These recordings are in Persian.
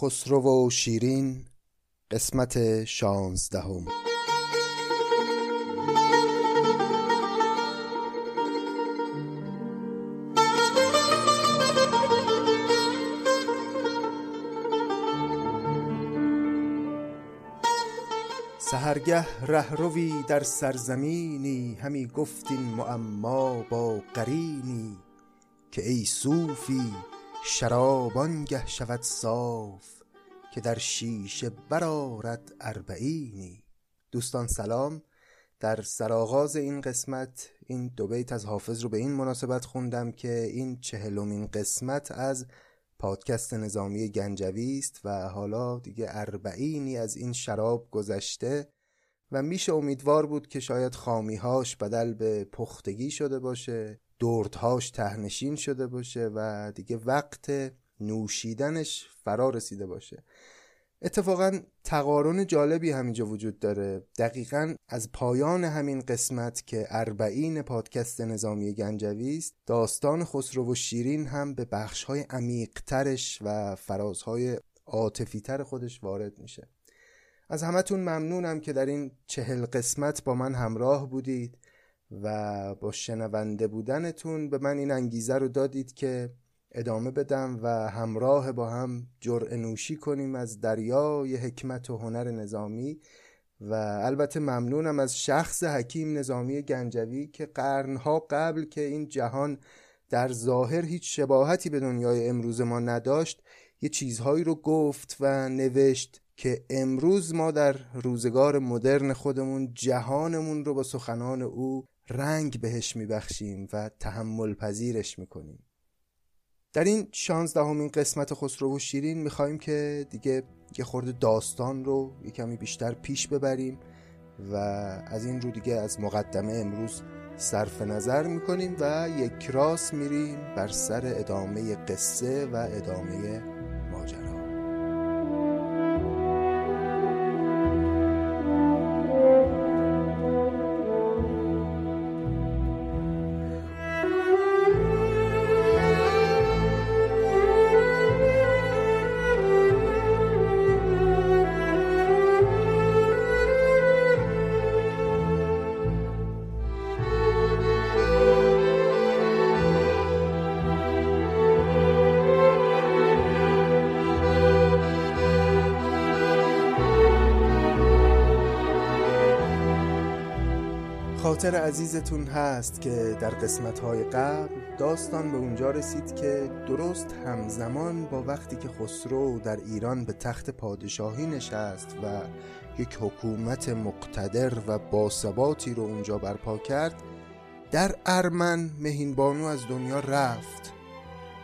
خسرو و شیرین قسمت شانزدهم. سهرگه رهروی در سرزمینی همی گفت این معما با قرینی که ای صوفی شراب آنگه شود صاف که در شیشه برآرد اربعینی. دوستان سلام در سرآغاز این قسمت این دو بیت از حافظ رو به این مناسبت خوندم که این چهلمین قسمت از پادکست نظامی گنجوی است و حالا دیگه اربعینی از این شراب گذشته و میشه امیدوار بود که شاید خامیهاش بدل به پختگی شده باشه. دردهاش تهنشین شده باشه و دیگه وقت نوشیدنش فرا رسیده باشه. اتفاقا تقارن جالبی همینجا وجود داره. دقیقا از پایان همین قسمت که اربعین پادکست نظامی گنجوی است داستان خسرو و شیرین هم به بخشهای عمیقترش و فرازهای عاطفیتر خودش وارد میشه. از همتون ممنونم که در این چهل قسمت با من همراه بودید. و با شنونده بودنتون به من این انگیزه رو دادید که ادامه بدم و همراه با هم جرعه نوشی کنیم از دریای حکمت و هنر نظامی. و البته ممنونم از شخص حکیم نظامی گنجوی که قرنها قبل که این جهان در ظاهر هیچ شباهتی به دنیای امروز ما نداشت یه چیزهایی رو گفت و نوشت که امروز ما در روزگار مدرن خودمون جهانمون رو با سخنان او رنگ بهش میبخشیم و تحمل پذیرش می‌کنیم. در این شانزدهمین قسمت خسرو و شیرین می‌خوایم که دیگه یه خورده داستان رو یه کمی بیشتر پیش ببریم و از این رو دیگه از مقدمه امروز صرف نظر می‌کنیم و یک راست میریم بر سر ادامه قصه و ادامه خاطر عزیزتون هست که در قسمت‌های قبل داستان به اونجا رسید که درست همزمان با وقتی که خسرو در ایران به تخت پادشاهی نشست و یک حکومت مقتدر و باثباتی رو اونجا برپا کرد در ارمن مهینبانو از دنیا رفت.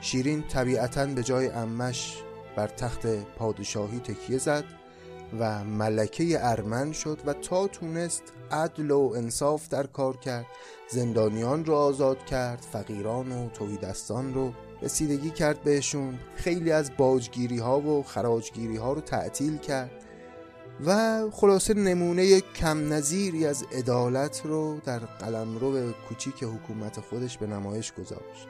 شیرین طبیعتا به جای امش بر تخت پادشاهی تکیه زد و ملکه ارمن شد و تا تونست عدل و انصاف در کار کرد زندانیان رو آزاد کرد فقیران و تویدستان رو رسیدگی کرد بهشون. خیلی از باجگیری ها و خراجگیری ها رو تعطیل کرد و خلاصه نمونه کم نظیری از عدالت رو در قلمرو کوچیک حکومت خودش به نمایش گذاشت.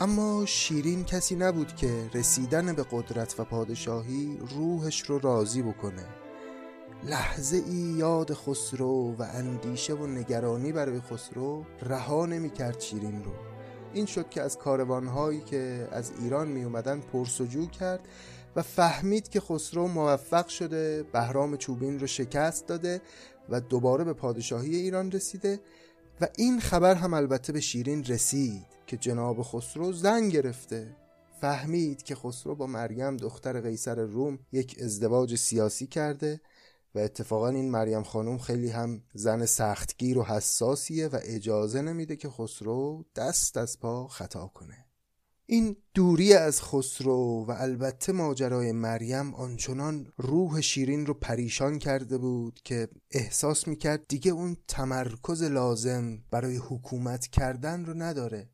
اما شیرین کسی نبود که رسیدن به قدرت و پادشاهی روحش رو راضی بکنه. لحظه ای یاد خسرو و اندیشه و نگرانی برای خسرو رها نمی کرد شیرین رو. این شد که از کاروانهایی که از ایران می اومدن پرسجو کرد و فهمید که خسرو موفق شده بهرام چوبین رو شکست داده و دوباره به پادشاهی ایران رسیده و این خبر هم البته به شیرین رسید که جناب خسرو زن گرفته. فهمید که خسرو با مریم دختر قیصر روم یک ازدواج سیاسی کرده و اتفاقا این مریم خانم خیلی هم زن سختگیر و حساسیه و اجازه نمیده که خسرو دست از پا خطا کنه. این دوری از خسرو و البته ماجرای مریم آنچنان روح شیرین رو پریشان کرده بود که احساس می‌کرد دیگه اون تمرکز لازم برای حکومت کردن رو نداره.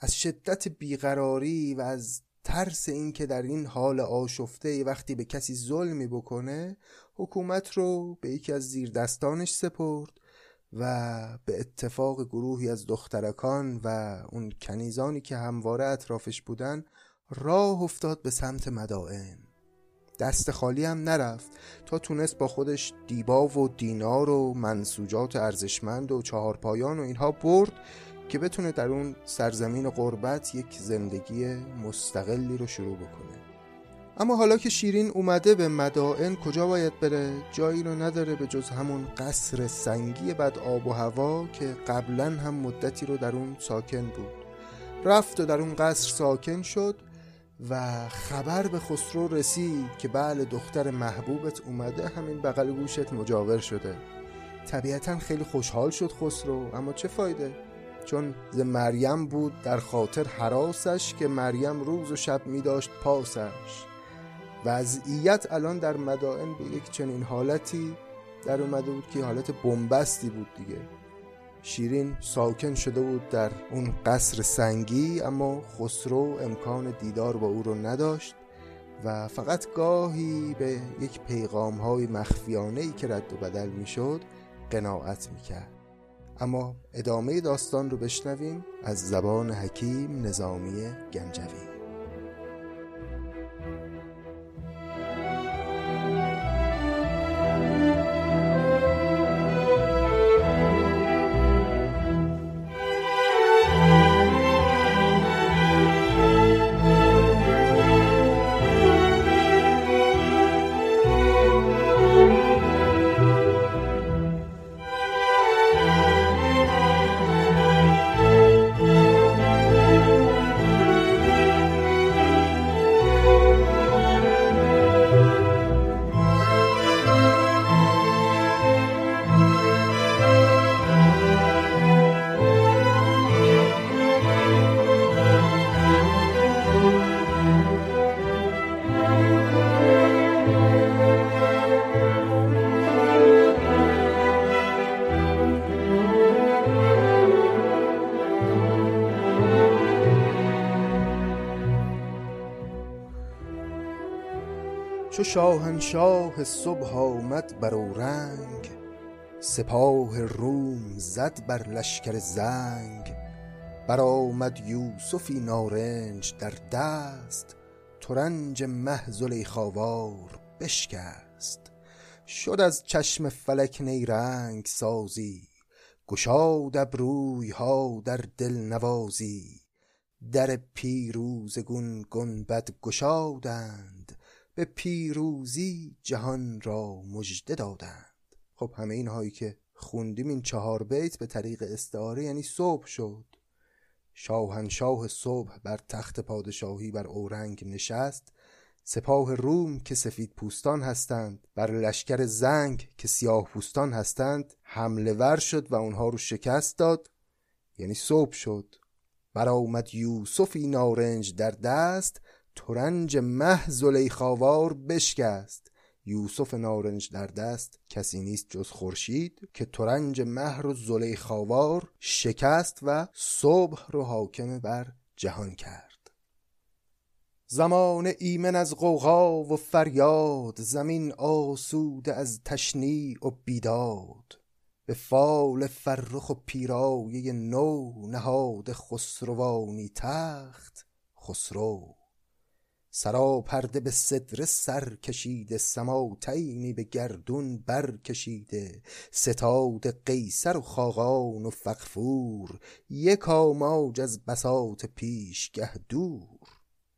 از شدت بیقراری و از ترس اینکه در این حال آشفته وقتی به کسی ظلمی بکنه حکومت رو به یکی از زیر دستانش سپرد و به اتفاق گروهی از دخترکان و اون کنیزانی که همواره اطرافش بودن راه افتاد به سمت مدائن. دست خالی هم نرفت تا تونست با خودش دیبا و دینار و منسوجات ارزشمند و چهارپایان و اینها برد که بتونه در اون سرزمین قربت یک زندگی مستقلی رو شروع بکنه. اما حالا که شیرین اومده به مدائن کجا باید بره؟ جایی رو نداره به جز همون قصر سنگی بد آب و هوا که قبلا هم مدتی رو در اون ساکن بود. رفت و در اون قصر ساکن شد و خبر به خسرو رسید که بله دختر محبوبت اومده همین بغل گوشت مجاور شده. طبیعتا خیلی خوشحال شد خسرو اما چه فایده؟ چون ز مریم بود در خاطر حراسش که مریم روز و شب می داشت پاسش. وضعیت الان در مدائن به یک چنین حالتی در اومده بود که حالت بنبستی بود دیگه. شیرین ساکن شده بود در اون قصر سنگی اما خسرو امکان دیدار با او رو نداشت و فقط گاهی به یک پیغام های مخفیانه ای که رد و بدل می شد قناعت می کرد اما ادامه داستان رو بشنویم از زبان حکیم نظامی گنجوی. شاهنشاه صبح آمد بر رنگ سپاه روم زد بر لشکر زنگ. برآمد یوسفی نارنج در دست ترنج مه زلیخاوار بشکست. شد از چشم فلک نیرنگ سازی گشاد ابروی ها در دل نوازی. در پیروزگون گنبد گشادند به پیروزی جهان را مژده دادند. خب همه اینهایی که خوندیم این چهار بیت به طریق استعاره یعنی صبح شد. شاهنشاه صبح بر تخت پادشاهی بر اورنگ نشست. سپاه روم که سفید پوستان هستند. بر لشکر زنگ که سیاه پوستان هستند. حمله ور شد و اونها رو شکست داد. یعنی صبح شد. برآمد یوسفی نارنج در دست. ترنج مه زلیخاوار بشکست. یوسف نارنج در دست کسی نیست جز خورشید که ترنج مه رو زلیخاوار شکست و صبح رو حاکم بر جهان کرد. زمان ایمن از غوغا و فریاد زمین آسوده از تشنیع و بیداد. به فال فرخ و پیرایه نو نهاد خسروانی تخت خسرو سراپرده به صدر سر کشیده سماطینی به گردون بر کشیده. ستاد قیصر و خاقان و فقفور یک آماج از بساط پیشگه دور.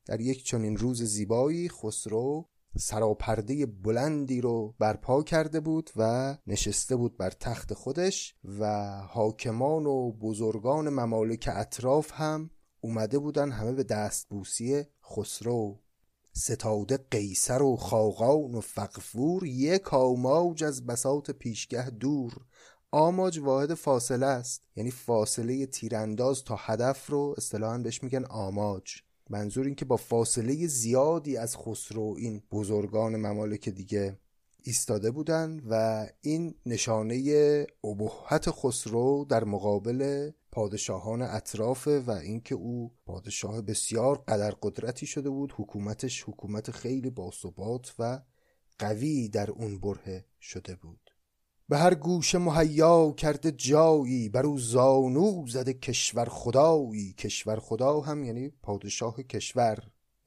در یک چنین روز زیبایی خسرو سراپرده بلندی رو برپا کرده بود و نشسته بود بر تخت خودش و حاکمان و بزرگان ممالک اطراف هم اومده بودن همه به دستبوسی خسرو ستاده قیصر و خاقان و فقفور یک آماج از بساط پیشگه دور. آماج واحد فاصله است یعنی فاصله تیرانداز تا هدف رو اصطلاحا بهش میگن آماج. منظور این که با فاصله زیادی از خسرو این بزرگان ممالک دیگه ایستاده بودند و این نشانه ابهت خسرو در مقابل پادشاهان اطرافه و اینکه او پادشاه بسیار قدر قدرتی شده بود حکومتش حکومت خیلی باثبات و قوی در اون بره شده بود. به هر گوشه مهیا کرده جایی بر او زانو زده کشور خدایی. کشور خدا هم یعنی پادشاه کشور.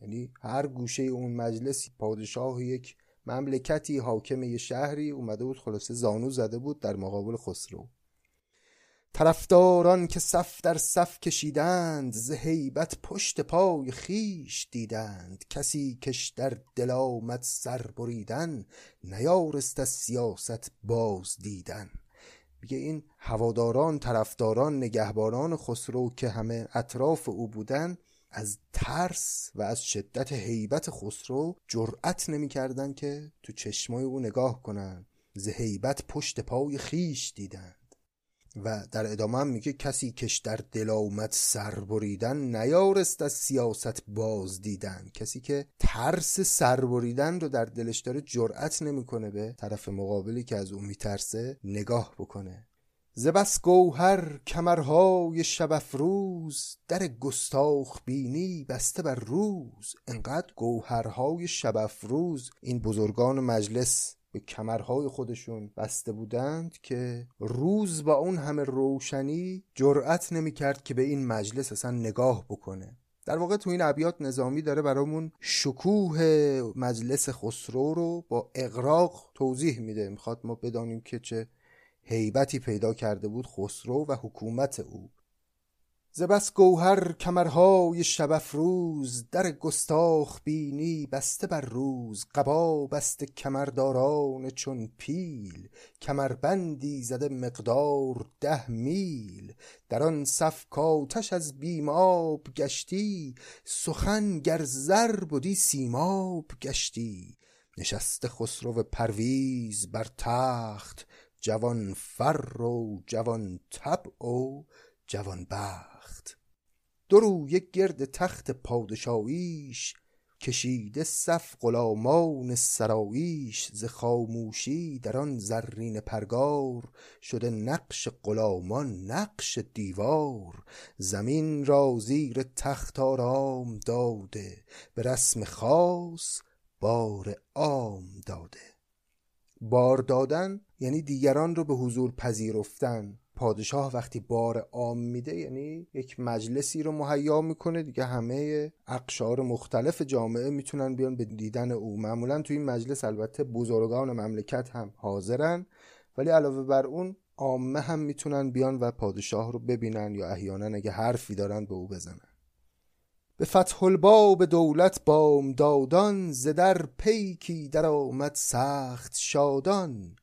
یعنی هر گوشه اون مجلسی پادشاه یک مملکتی حاکم یه شهری اومده بود خلاصه زانو زده بود در مقابل خسرو. طرفداران که صف در صف کشیدند ز هیبت پشت پای خیش دیدند. کسی کش در دل آمد سر بریدن نیارست از سیاست باز دیدن. میگه این هواداران طرفداران نگهبانان خسرو که همه اطراف او بودن از ترس و از شدت هیبت خسرو جرأت نمی‌کردند که تو چشمای او نگاه کنن. ز هیبت پشت پای خیش دیدند و در ادامه هم میگه کسی کش در دل آمد سر بریدن از سیاست باز دیدن. کسی که ترس سر بریدن رو در دلش داره جرأت نمی‌کنه به طرف مقابلی که از اون میترسه نگاه بکنه. زبس گوهر کمرهای شب افروز در گستاخ بینی بسته بر روز. انقدر گوهرهای شب افروز. این بزرگان مجلس به کمرهای خودشون بسته بودند که روز با اون همه روشنی جرأت نمی‌کرد که به این مجلس اصلا نگاه بکنه. در واقع تو این ابیات نظامی داره برامون شکوه مجلس خسرو رو با اقراق توضیح میده. می‌خواد ما بدانیم که چه هیبتی پیدا کرده بود خسرو و حکومت او. زبس گوهر کمرهای شب افروز در گستاخ بینی بسته بر روز. قبا بسته کمرداران چون پیل کمربندی زده مقدار ده میل. در آن صف کاتش از بیماب گشتی سخن گر زر بودی سیماب گشتی. نشسته خسرو پرویز بر تخت جوان فر و جوان طبع و جوان بخت. دو روی گرد تخت پادشاهیش کشیده صف غلامان سراییش. ز خاموشی در آن زرین پرگار شده نقش غلامان نقش دیوار. زمین را زیر تخت آرام داده به رسم خاص بار عام داده. بار دادن یعنی دیگران رو به حضور پذیرفتن. پادشاه وقتی بار عام میده یعنی یک مجلسی رو مهیا می‌کنه دیگه همه اقشار مختلف جامعه می‌تونن بیان به دیدن او. معمولا تو این مجلس البته بزرگان مملکت هم حاضرن ولی علاوه بر اون عامه هم می‌تونن بیان و پادشاه رو ببینن یا احیانا اگه حرفی دارن به او بزنن. به فتح الباب دولت بام دادان زدر پیکی در آمد سخت شادان.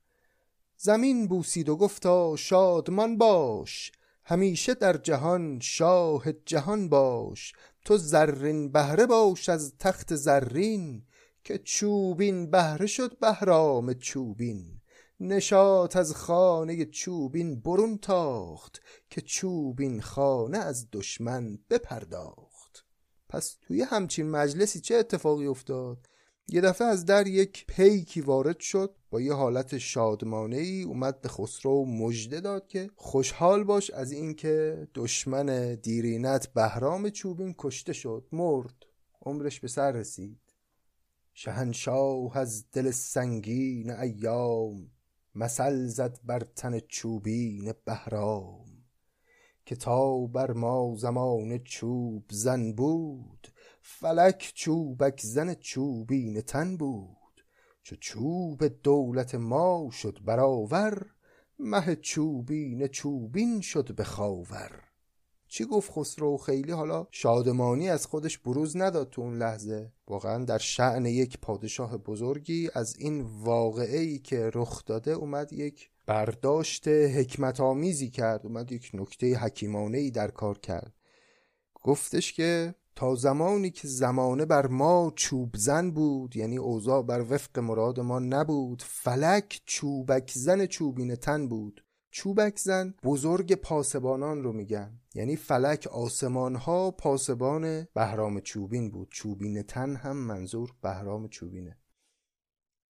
زمین بوسید و گفتا شادمان باش همیشه در جهان شاه جهان باش تو زرین بهره باش از تخت زرین که چوبین بهره شد بهرام چوبین نشات از خانه چوبین برون تاخت که چوبین خانه از دشمن بپرداخت. پس توی همچین مجلسی چه اتفاقی افتاد؟ یه دفعه از در یک پیکی وارد شد با یه حالت شادمانه ای اومد به خسرو مژده داد که خوشحال باش از اینکه دشمن دیرینت بهرام چوبین کشته شد مرد. عمرش به سر رسید. شهنشاه از دل سنگین ایام مثل زد بر تن چوبین بهرام که تا بر ما زمان چوب زن بود فلک چوبک زن چوبین تن بود. چو چوب دولت ما شد برآور مه چوبین چوبین شد به خاور. چی گفت خسرو خیلی؟ حالا شادمانی از خودش بروز نداد تو اون لحظه. واقعا در شعن یک پادشاه بزرگی از این واقعه ای که رخ داده اومد یک برداشت حکمت آمیزی کرد اومد یک نکته حکیمانه ای در کار کرد. گفتش که تا زمانی که زمانه بر ما چوب زن بود یعنی اوضاع بر وفق مراد ما نبود فلک چوبک زن چوبین تن بود. چوبک زن بزرگ پاسبانان رو میگن. یعنی فلک آسمان ها پاسبان بهرام چوبین بود. چوبین تن هم منظور بهرام چوبینه.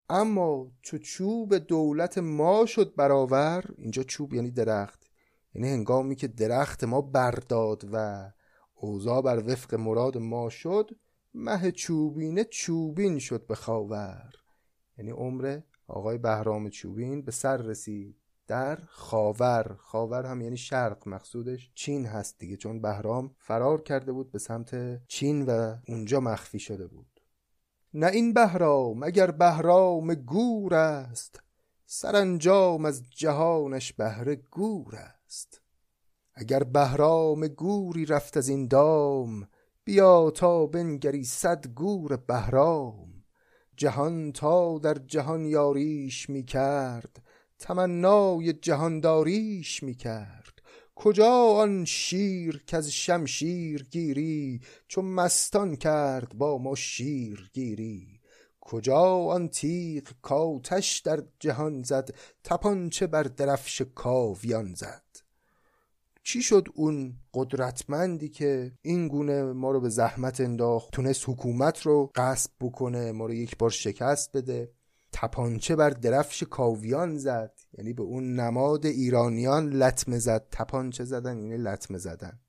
اما چو چوب دولت ما شد برآور اینجا چوب یعنی درخت. یعنی هنگامی که درخت ما برداد و اوضاع بر وفق مراد ما شد مه چوبینه چوبین شد به خاور. یعنی عمر آقای بهرام چوبین به سر رسید در خاور. خاور هم یعنی شرق مقصودش چین هست دیگه چون بهرام فرار کرده بود به سمت چین و اونجا مخفی شده بود. نه این بهرام اگر بهرام گور است سرانجام از جهانش بهره گور است. اگر بهرام گوری رفت از این دام بیا تا بنگری صد گور بهرام. جهان تا در جهان یاریش می کرد تمنای جهانداریش می کرد کجا آن شیر که از شمشیر گیری چو مستان کرد با ما شیر گیری؟ کجا آن تیغ کاتش در جهان زد تپانچه بر درفش کاویان زد؟ چی شد اون قدرتمندی که این گونه ما رو به زحمت انداخت تونست حکومت رو غصب بکنه ما رو یک بار شکست بده؟ تپانچه بر درفش کاویان زد. یعنی به اون نماد ایرانیان لطمه زد. تپانچه زدن یعنی لطمه زدن.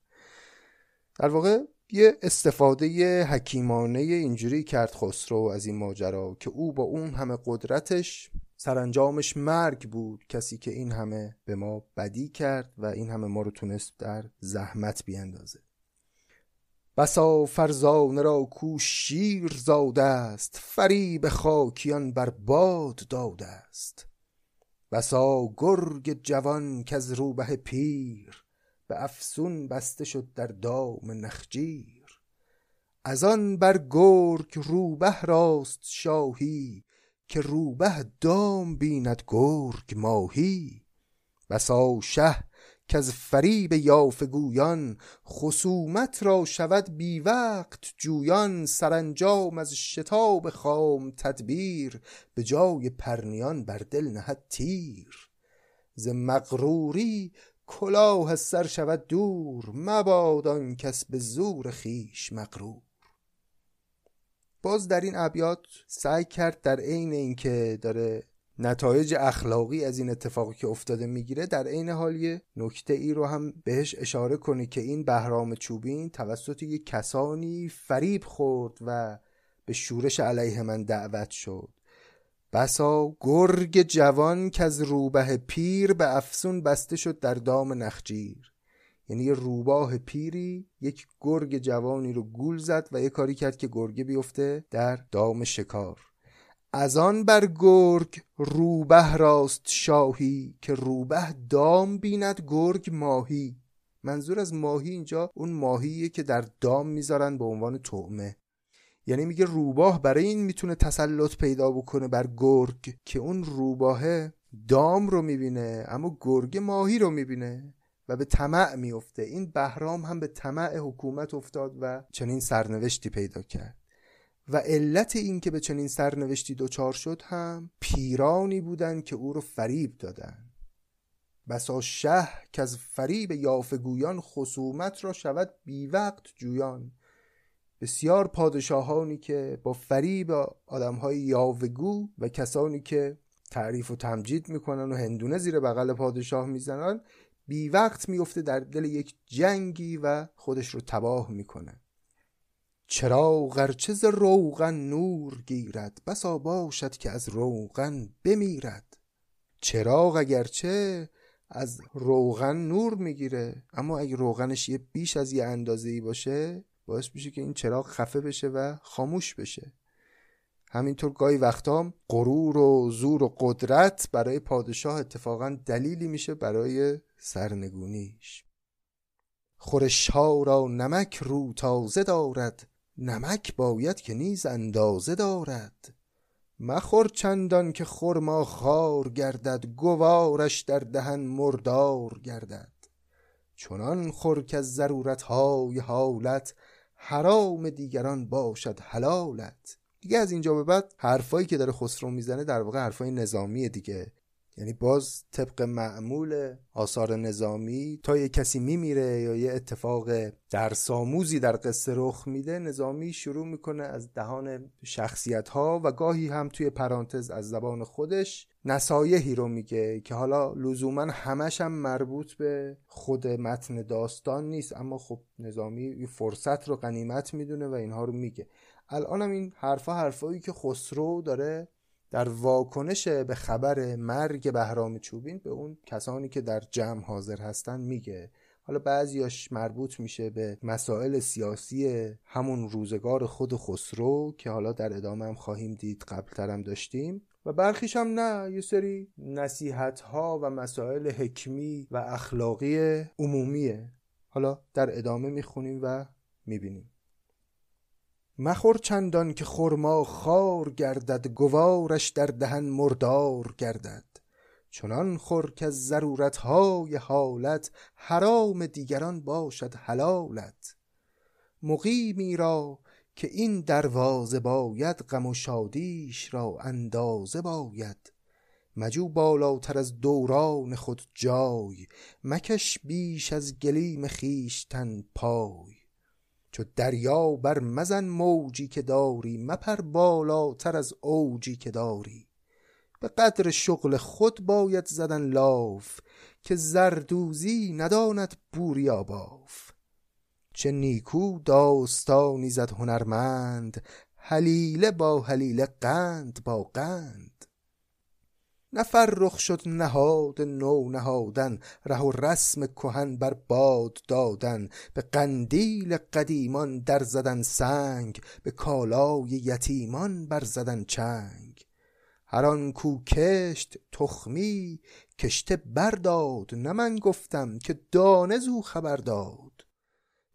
در واقع یه استفاده حکیمانه اینجوری کرد خسرو از این ماجرا که او با اون همه قدرتش سرانجامش مرگ بود. کسی که این همه به ما بدی کرد و این همه ما رو تونست در زحمت بیاندازه. بسا فرزانه را کو شیر زاده است. فریب خاکیان بر باد داده است. بسا گرگ جوان که از روبه پیر. به افسون بسته شد در دام نخجیر. از آن بر گرگ روبه راست شاهی. که روبه دام بیند گرگ ماهی. بسا شه که از فریب یافگویان خصومت را شود بی وقت جویان. سرانجام از شتاب خام تدبیر به جای پرنیان بر دل نهد تیر. ز مغروری کلاه از سر شود دور مباد کس به زور خیش مغرور. باز در این ابیات سعی کرد در عین اینکه داره نتایج اخلاقی از این اتفاقی که افتاده می‌گیره در عین حال یه نکته ای رو هم بهش اشاره کنه که این بهرام چوبین توسط یه کسانی فریب خورد و به شورش علیه من دعوت شد. بسا گرگ جوان که از روبه پیر به افسون بسته شد در دام نخجیر. یعنی یه روباه پیری یک گرگ جوانی رو گول زد و یه کاری کرد که گرگه بیفته در دام شکار. از آن بر گرگ روبه راست شاهی که روبه دام بیند گرگ ماهی. منظور از ماهی اینجا اون ماهیه که در دام می‌ذارن به عنوان طعمه. یعنی میگه روباه برای این می‌تونه تسلط پیدا بکنه بر گرگ که اون روباه دام رو می‌بینه اما گرگ ماهی رو می‌بینه. و به طمع میفته این بهرام هم به طمع حکومت افتاد و چنین سرنوشتی پیدا کرد. و علت این که به چنین سرنوشتی دچار شد هم پیرانی بودند که او رو فریب دادند. بسا شه که از فریب یافگویان خصومت را شود بی وقت جویان. بسیار پادشاهانی که با فریب آدمهای یاوگو و کسانی که تعریف و تمجید می‌کنن و هندونه زیر بغل پادشاه می‌زنن بی وقت میفته در دل یک جنگی و خودش رو تباه می‌کنه. چرا غرچه ز روغن نور گیرد؟ بسا باشد که از روغن بمیرد. چراغ اگرچه از روغن نور می‌گیره. اما اگه روغنش یه بیش از یه اندازه ای باشه باعث میشه که این چراغ خفه بشه و خاموش بشه. همینطور گاهی وقتا غرور و زور و قدرت برای پادشاه اتفاقا دلیلی میشه برای سرنگونیش. خورش ها را نمک رو تازه دارد نمک باید که نیز اندازه دارد. مخور چندان که خرما خار گردد گوارش در دهن مردار گردد. چنان خور که از ضرورت های حالت حرام دیگران باشد حلالت. دیگه از اینجا به بعد حرفایی که داره خسرو می‌زنه در واقع حرفای نظامی دیگه. یعنی باز طبق معمول آثار نظامی تا یه کسی میمیره یا یه اتفاق درساموزی در قصه رخ میده نظامی شروع می‌کنه از دهان شخصیت ها و گاهی هم توی پرانتز از زبان خودش نصایحی رو میگه که حالا لزوما همش هم مربوط به خود متن داستان نیست اما خب نظامی فرصت رو قنیمت می‌دونه و اینها رو میگه. الان هم این حرفا حرفایی که خسرو داره در واکنش به خبر مرگ بهرام چوبین به اون کسانی که در جمع حاضر هستن میگه. حالا بعضیاش مربوط میشه به مسائل سیاسی همون روزگار خود خسرو که حالا در ادامه هم خواهیم دید قبلترم داشتیم. و برخیش هم نه یه سری نصیحت ها و مسائل حکمی و اخلاقی عمومیه. حالا در ادامه می‌خونیم و می‌بینیم. مخور چندان که خرما خار گردد گوارش در دهن مردار گردد. چنان خور که ضرورت های حالت حرام دیگران باشد حلالت. مقیمی را که این دروازه باید غم و شادیش را اندازه باید. مجو بالاتر از دوران خود جای مکش بیش از گلیم خیشتن پای. چو دریا بر مزن موجی که داری مپر بالاتر از اوجی که داری. به قدر شغل خود باید زدن لاف که زردوزی نداند بوریا باف چه نیکو داستانی زد هنرمند حلیله با حلیله قند با قند. نه فرخ شد نهاد نو نهادن ره و رسم کهن بر باد دادن. به قندیل قدیمان در زدن سنگ به کالای یتیمان بر زدن چنگ. هر آن کو کشت تخمی کشته برداد نه من گفتم که دانه زو خبر داد.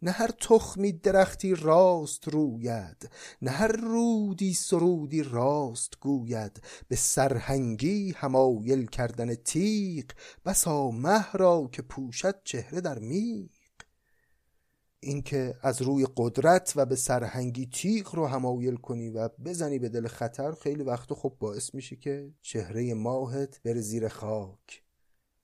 نه هر تخمی درختی راست روید نه هر رودی سرودی راست گوید. به سرهنگی همایل کردن تیغ بسا مه را که پوشد چهره در میغ. اینکه از روی قدرت و به سرهنگی تیغ رو همایل کنی و بزنی به دل خطر خیلی وقت خب باعث میشه که چهره ماهت بره زیر خاک.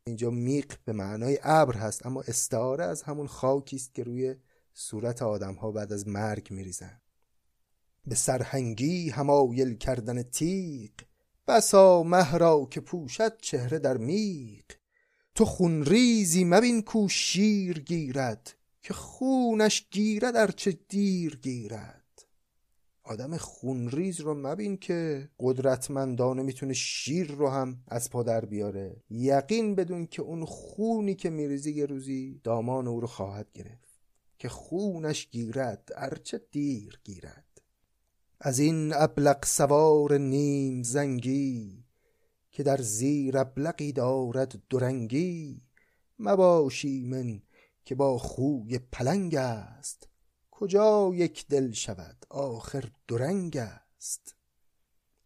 اینجا میق به معنای ابر هست اما استعاره از همون خاکی است که روی صورت آدم ها بعد از مرگ میریزن به سرهنگی همایل کردن تیغ. بسا مهرا که پوشد چهره در میغ. تو خونریزی مبین کو شیر گیرد که خونش گیرد ارچه دیر گیرد. آدم خونریز رو مبین که قدرتمندانه می‌تونه شیر رو هم از پا در بیاره. یقین بدون که اون خونی که میریزی یه روزی دامان او رو خواهد گرفت. که خونش گیرد ارچه دیر گیرد. از این ابلق سوار نیم زنگی که در زیر ابلقی دارد درنگی مباشی من که با خوی پلنگ است کجا یک دل شود آخر درنگ است.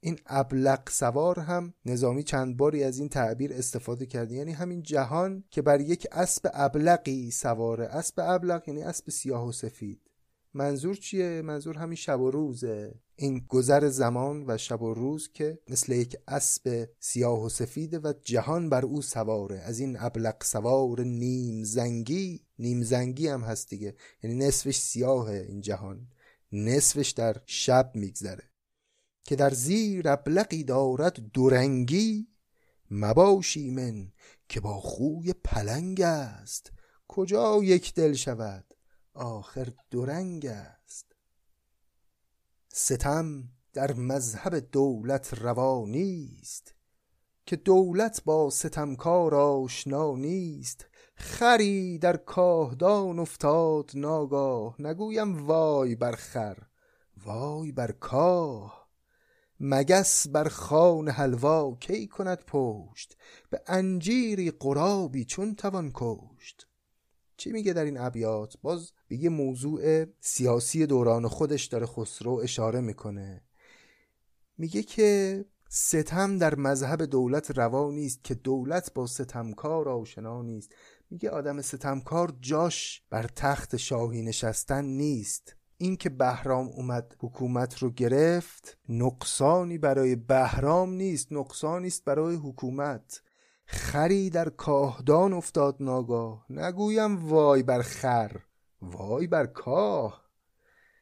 این ابلق سوار هم نظامی چند باری از این تعبیر استفاده کرده. یعنی همین جهان که بر یک اسب ابلقی سواره. اسب ابلق یعنی اسب سیاه و سفید. منظور چیه؟ منظور همین شب و روزه. این گذر زمان و شب و روز که مثل یک اسب سیاه و سفیده و جهان بر او سواره. از این ابلق سوار نیم زنگی. نیم زنگی هم هست دیگه. یعنی نصفش سیاهه این جهان. نصفش در شب میگذره. که در زیر ابلقی دارد دورنگی مباشی من که با خوی پلنگ است. کجا یک دل شود؟ آخر دورنگ است. ستم در مذهب دولت روا نیست که دولت با ستمکار آشنا نیست. خری در کاهدان افتاد ناگاه نگویم وای بر خر وای بر کاه. مگس بر خان حلوا کی کند پشت؟ به انجیری قرابی چون توان کشت. چی میگه در این ابیات؟ باز به یه موضوع سیاسی دوران خودش داره خسرو اشاره می‌کنه. میگه که ستم در مذهب دولت روا نیست که دولت با ستمکار آشنا نیست. میگه آدم ستمکار جاش بر تخت شاهی نشستن نیست. اینکه بهرام اومد حکومت رو گرفت نقصانی برای بهرام نیست نقصانی است برای حکومت. خری در کاهدان افتاد ناگاه. نگویم وای بر خر وای بر کاه.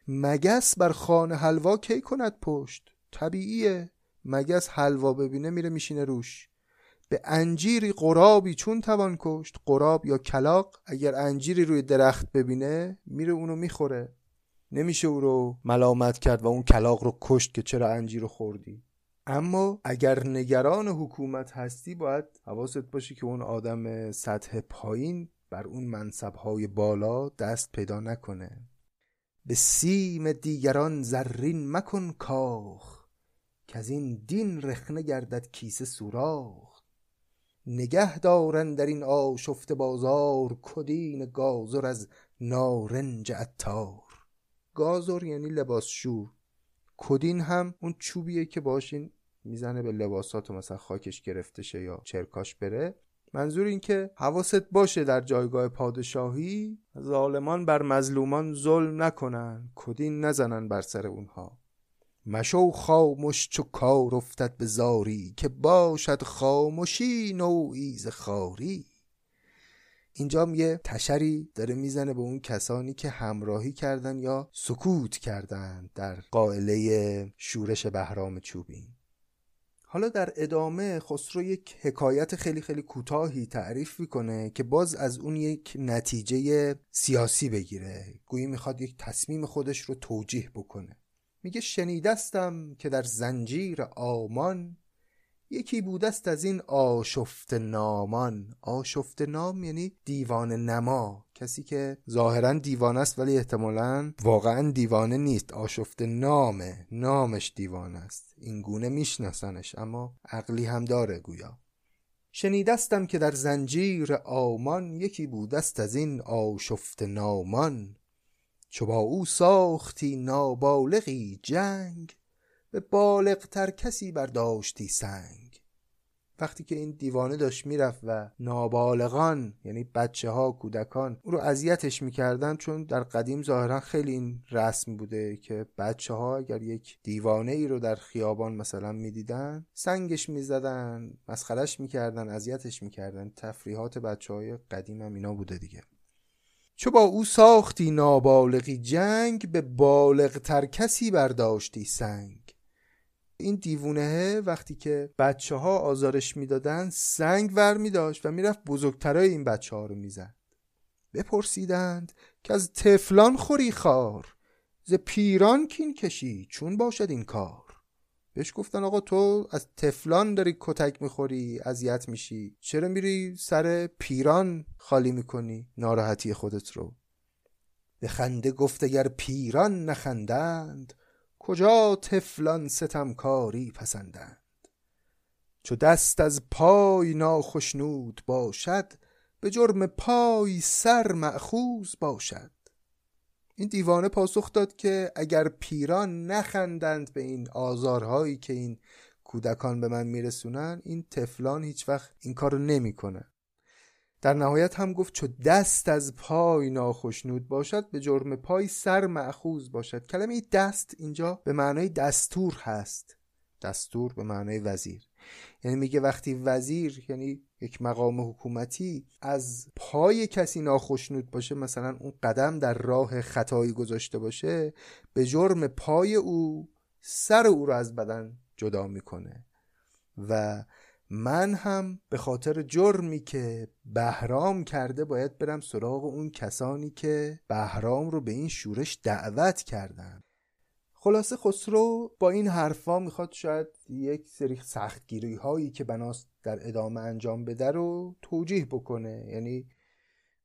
مگس بر خانه حلوا کی کند پشت؟ طبیعیه. مگس حلوا ببینه میره میشینه روش. به انجیری قرابی چون توان کشت؟ قراب یا کلاق؟ اگر انجیری روی درخت ببینه میره اونو می‌خوره. نمیشه او رو ملامت کرد و اون کلاق رو کشت که چرا انجیر رو خوردی. اما اگر نگران حکومت هستی باید حواست باشه که اون آدم سطح پایین بر اون منصبهای بالا دست پیدا نکنه. به سیم دیگران زرین مکن کاخ که از این دین رخنه گردد کیسه سوراخ. نگه دارن در این آشفت بازار کدین گازر از نارنج اتار گازر یعنی لباس شور. کدین هم اون چوبیه که باشین می‌زنه به لباسات و مثلا خاکش گرفته شه یا چرکاش بره. منظور این که حواست باشه در جایگاه پادشاهی ظالمان بر مظلومان ظلم نکنن کدین نزنن بر سر اونها. مشو خاموش چو کار افتد به زاری که باشد خاموشی نوعی ز خاری. اینجا یه تشری داره می‌زنه به اون کسانی که همراهی کردن یا سکوت کردن در قائله شورش بهرام چوبین. حالا در ادامه خسرو یک حکایت خیلی خیلی کوتاهی تعریف می‌کنه که باز از اون یک نتیجه سیاسی بگیره. گویی می‌خواد یک تصمیم خودش رو توجیه بکنه. میگه شنیدستم که در زنجیر آمان یکی بودست از این آشفت نامان. آشفت نام یعنی دیوان نما. کسی که ظاهرا دیوانه است ولی احتمالا واقعا دیوانه نیست. آشفت نامه. نامش دیوانه است این گونه میشناسنش اما عقلی هم داره گویا. شنیدستم که در زنجیر آمان یکی بودست از این آشفت نامان. چو با او ساختی نابالغی جنگ به بالغتر کسی برداشتی سنگ. وقتی که این دیوانه داشت می‌رفت و نابالغان یعنی بچه ها کودکان او رو اذیتش می‌کردن چون در قدیم ظاهرا خیلی این رسم بوده که بچه ها اگر یک دیوانه ای رو در خیابان مثلا می‌دیدن سنگش می‌زدن مسخرش می‌کردن اذیتش می‌کردن. تفریحات بچه های قدیم هم اینا بوده دیگه. چو با او ساختی نابالغی جنگ به بالغتر کسی برداشتی سنگ. این دیوونه وقتی که بچه ها آزارش می‌دادن سنگ ور می داشت و می‌رفت بزرگترای این بچه ها رو می‌زد. بپرسیدند که از تفلان خوری خار ز پیران کین کشی چون باشد این کار؟ بهش گفتن آقا تو از تفلان داری کتک می‌خوری اذیت میشی. چرا میری سر پیران خالی می‌کنی ناراحتی خودت رو؟ به خنده گفت اگر پیران نخندند کجا تفلان ستمکاری پسندند؟ چو دست از پای ناخشنود باشد به جرم پای سر معخوز باشد. این دیوانه پاسخ داد که اگر پیران نخندند به این آزارهایی که این کودکان به من میرسونن این تفلان هیچ وقت این کارو نمی‌کنه در نهایت هم گفت چو دست از پای ناخشنود باشد به جرم پای سر معخوز باشد. کلمه دست اینجا به معنای دستور هست. دستور به معنای وزیر. یعنی میگه وقتی وزیر یعنی یک مقام حکومتی از پای کسی ناخشنود باشه مثلا اون قدم در راه خطایی گذاشته باشه به جرم پای او سر او رو از بدن جدا می‌کنه. و من هم به خاطر جرمی که بهرام کرده باید برم سراغ اون کسانی که بهرام رو به این شورش دعوت کردن. خلاصه خسرو با این حرفا می‌خواد شاید یک سری سختگیری هایی که بناست در ادامه انجام بده رو توجیه بکنه. یعنی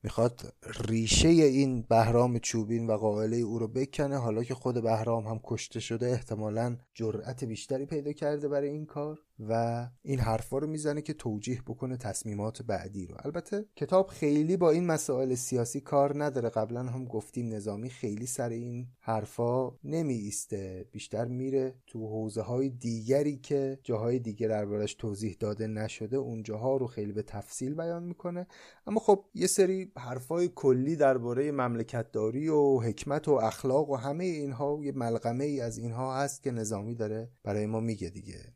می‌خواد ریشه این بهرام چوبین و قائله او رو بکنه. حالا که خود بهرام هم کشته شده احتمالا جرأت بیشتری پیدا کرده برای این کار. و این حرفا رو می‌زنه که توجیه بکنه تصمیمات بعدی رو. البته کتاب خیلی با این مسائل سیاسی کار نداره. قبلا هم گفتیم نظامی خیلی سر این حرفا نمی ایسته بیشتر میره تو حوزه های دیگری که جاهای دیگه دربارش توضیح داده نشده اونجاها رو خیلی به تفصیل بیان می‌کنه. اما خب یه سری حرفای کلی درباره مملکتداری و حکمت و اخلاق و همه اینها یه ملغمه ای از اینها هست که نظامی داره برای ما میگه دیگه.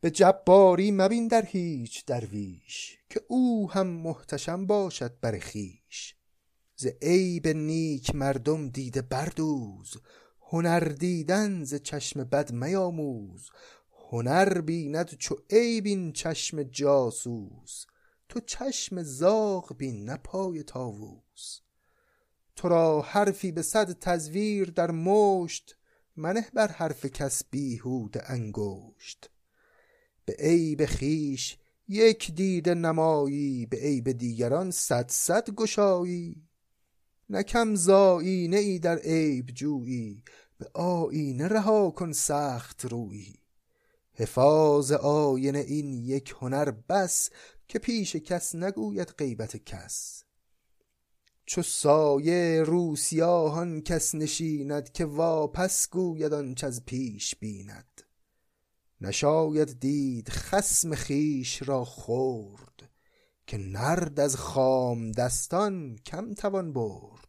به جباری مبین در هیچ درویش که او هم محتشم باشد بر خیش ز عیب نیک مردم دیده بردوز هنر دیدن ز چشم بد میاموز. هنر بیند چو عیب این چشم جاسوس تو چشم زاغ بین نه پای طاووس. تو را حرفی به صد تزویر در مشت منه بر حرف کس بیهوده انگشت. به عیب خیش یک دیده نمایی به عیب دیگران صد صد گشایی. نکم زایینه ای در عیب جویی به آینه رها کن سخت رویی. حفاظ آینه این یک هنر بس که پیش کس نگوید غیبت کس. چو سایه روسیاهان کس نشیند که واپس گوید آنچ از پیش بیند. نشاید دید خسم خیش را خورد که نرد از خام دستان کم توان برد.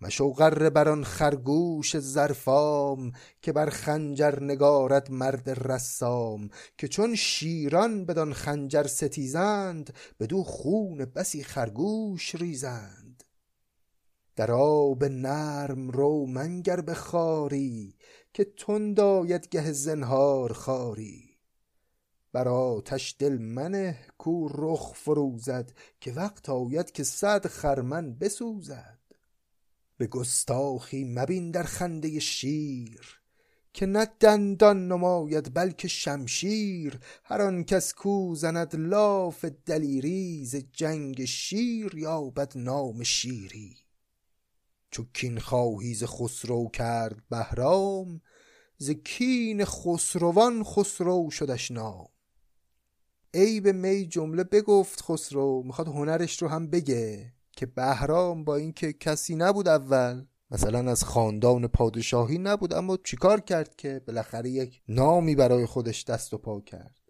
مشو غره بر آن خرگوش زرفام که بر خنجر نگارد مرد رسام که چون شیران بدان خنجر ستیزند بدو خون بسی خرگوش ریزند. در آب نرم رو منگر به خاری که تند آید گه زنهار خاری. بر آتش دل منه کو رخ فروزد که وقت آید که صد خرمن بسوزد. به گستاخی مبین در خنده شیر که نه دندان نماید بلکه شمشیر. هر آن کس کو زند لاف دلیری ز جنگ شیر یابد نام شیری. چو کین خواهی ز خسرو کرد بهرام ز کین خسروان خسرو شدش نام. عیب می جمله بگفت خسرو می‌خواد هنرش رو هم بگه که بهرام با اینکه کسی نبود اول مثلا از خاندان پادشاهی نبود اما چیکار کرد که بالاخره یک نامی برای خودش دست و پا کرد؟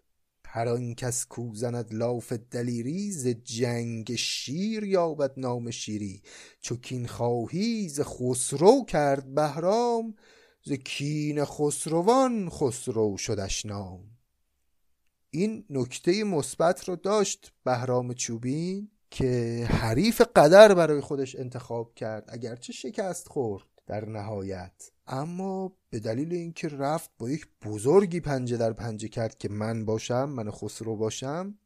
هر آن کس کو زند لاف دلیری ز جنگ شیر یابد نام شیری. چو کین خواهی ز خسرو کرد بهرام ز کین خسروان خسرو شدش نام. این نکته مثبت رو داشت بهرام چوبین که حریف قدر برای خودش انتخاب کرد اگرچه شکست خورد. در نهایت. اما به دلیل اینکه رفت با یک بزرگی پنجه در پنجه کرد که من باشم من خسرو باشم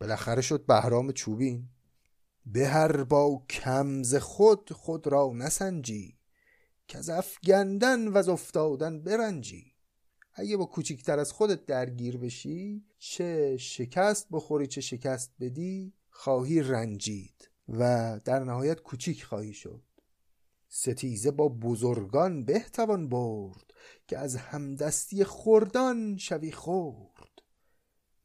بالاخره شد بهرام چوبین. به هر با کمز خود خود را نسنجی. که از افگندن و از افتادن برنجی. اگه با کوچکتر از خودت درگیر بشی چه شکست بخوری چه شکست بدی خواهی رنجید. و در نهایت کوچیک خواهی شد. ستیزه با بزرگان بهتوان برد که از همدستی خوردان شوی خورد.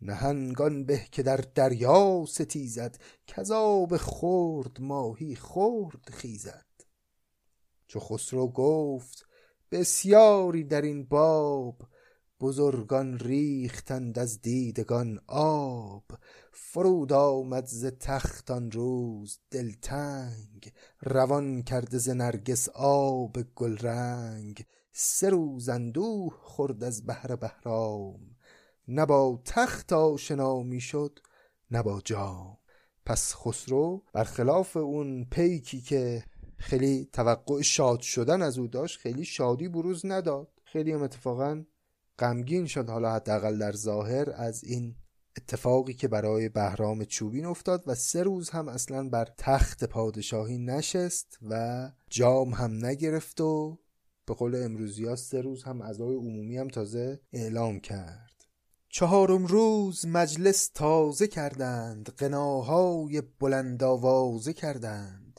نهنگان به که در دریا ستیزد کذاب خورد ماهی خورد خیزد. چو خسرو گفت بسیاری در این باب بزرگان ریختند از دیدگان آب. فرود آمد ز تخت آن روز دلتنگ روان کرده ز نرگس آب گلرنگ. سه روز اندوه خورد از بهر بهرام. نه با تخت آشنا می‌شد نه با جام. پس خسرو برخلاف اون پیکی که خیلی توقع شاد شدن از او داشت خیلی شادی بروز نداد. خیلی هم اتفاقا غمگین شد حالا حداقل در ظاهر از این اتفاقی که برای بهرام چوبین افتاد و سه روز هم اصلا بر تخت پادشاهی نشست و جام هم نگرفت و به قول امروزی ها سه روز هم اعضای عمومی هم تازه اعلام کرد. چهارم روز مجلس تازه کردند قناهای بلند آوازه کردند.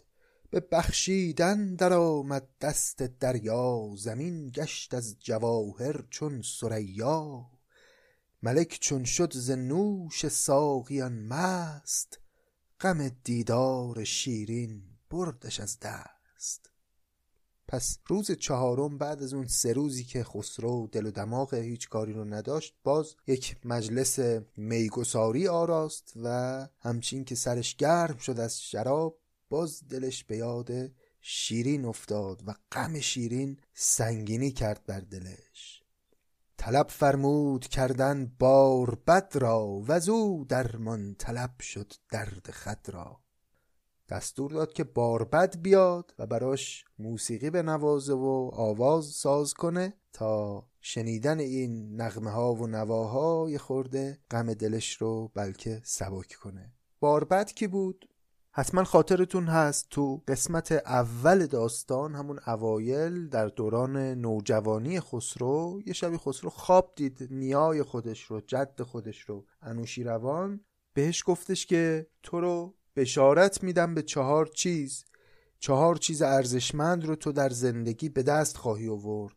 به بخشیدن در آمد دست دریا زمین گشت از جواهر چون سریا ملک چون شد ز نوش ساقیان مست غم دیدار شیرین بردش از دست. پس روز چهارم بعد از اون سه روزی که خسرو دل و دماغ هیچ کاری رو نداشت باز یک مجلس میگساری آراست و همچین که سرش گرم شد از شراب باز دلش به یاد شیرین افتاد و غم شیرین سنگینی کرد بر دلش. طلب فرمود کردن بار بد را و او درمان طلب شد درد خد را. دستور داد که باربد بیاد و براش موسیقی به نوازه و آواز ساز کنه تا شنیدن این نغمه ها و نواها یه خورده غم دلش رو بلکه سبک کنه. باربد کی بود؟ حتما خاطرتون هست تو قسمت اول داستان همون اوایل در دوران نوجوانی خسرو. یه شبی خسرو خواب دید نیای خودش رو جد خودش رو انوشیروان. بهش گفتش که تو رو بشارت میدم به چهار چیز. چهار چیز ارزشمند رو تو در زندگی به دست خواهی آورد.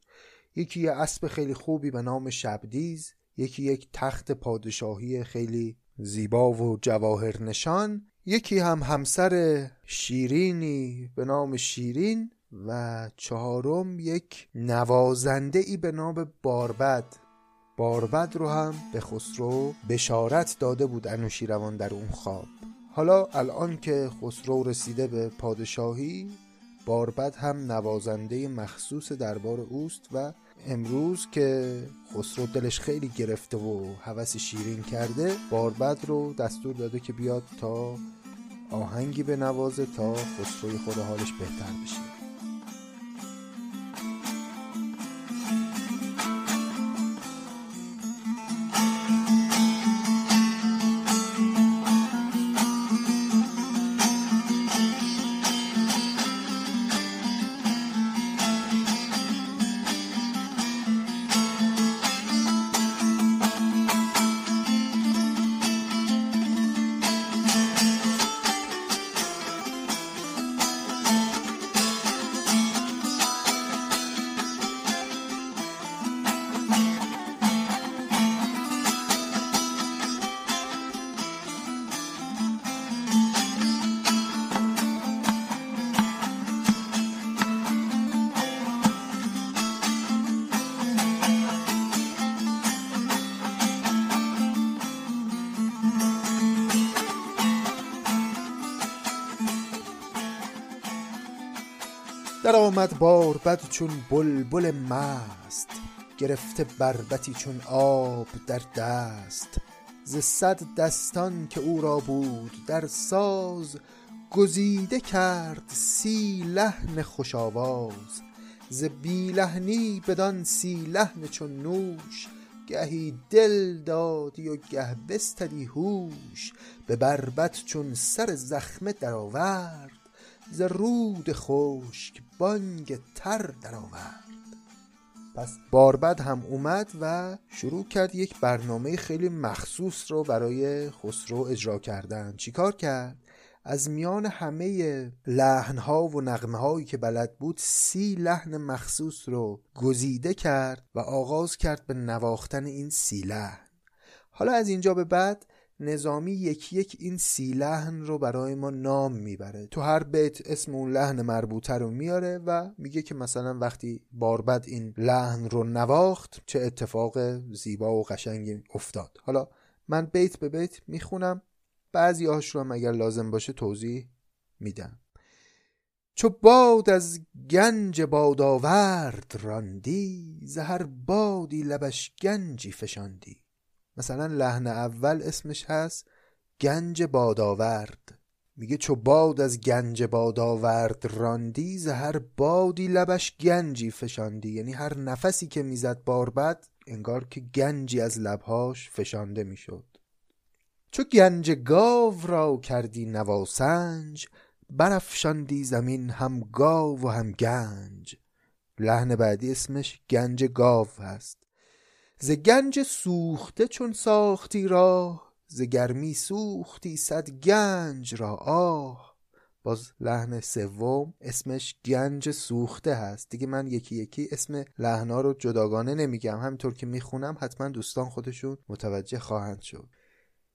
یکی یه اسب خیلی خوبی به نام شبدیز یکی یک تخت پادشاهی خیلی زیبا و جواهر نشان یکی هم همسر شیرینی به نام شیرین و چهارم یک نوازنده ای به نام باربد. باربد رو هم به خسرو بشارت داده بود انوشیروان در اون خواب. حالا الان که خسرو رسیده به پادشاهی باربد هم نوازنده مخصوص دربار اوست و امروز که خسرو دلش خیلی گرفته و هوس شیرین کرده باربد رو دستور داده که بیاد تا آهنگی نوازه تا خسروی خود حالش بهتر بشه. در آمد بد چون بلبل مست گرفته بربتی چون آب در دست. ز صد دستان که او را بود در ساز گزیده کرد سی لحن خوش آواز. ز بی لحنی بدان سی لحن چون نوش گهی دل دادی و گه بستدی هوش. به بربط چون سر زخمه درآورد ز رود خشک بانگ تر درآورد. پس باربد هم اومد و شروع کرد یک برنامه خیلی مخصوص رو برای خسرو اجرا کردن. چیکار کرد؟ از میان همه لحنها و نغمه هایی که بلد بود سی لحن مخصوص رو گزیده کرد و آغاز کرد به نواختن این سی لحن. حالا از اینجا به بعد نظامی یکی یک این سی لحن رو برای ما نام می‌بره. تو هر بیت اسم اون لحن مربوطه رو میاره و میگه که مثلا وقتی باربد این لحن رو نواخت چه اتفاق زیبا و قشنگی افتاد. حالا من بیت به بیت می‌خونم. بعضی هاش رو هم اگر لازم باشه توضیح میدم. چو باد از گنج بادآورد راندی زهر بادی لبش گنجی فشاندی. مثلا لحن اول اسمش هست گنج باداورد میگه چو باد از گنج باداورد راندی زهر بادی لبش گنجی فشاندی. یعنی هر نفسی که می‌زد باربد انگار که گنجی از لبهاش فشانده می‌شد. چو گنج گاو را کردی نواسنج برافشاندی زمین هم گاو و هم گنج. لحن بعدی اسمش گنج گاو هست. ز گنج سوخته چون ساختی راه ز گرمی سوختی صد گنج را آه. باز لحن سوم اسمش گنج سوخته هست. دیگه من یکی یکی اسم لحنا رو جداگانه نمیگم. همینطور که می‌خونم حتما دوستان خودشون متوجه خواهند شد.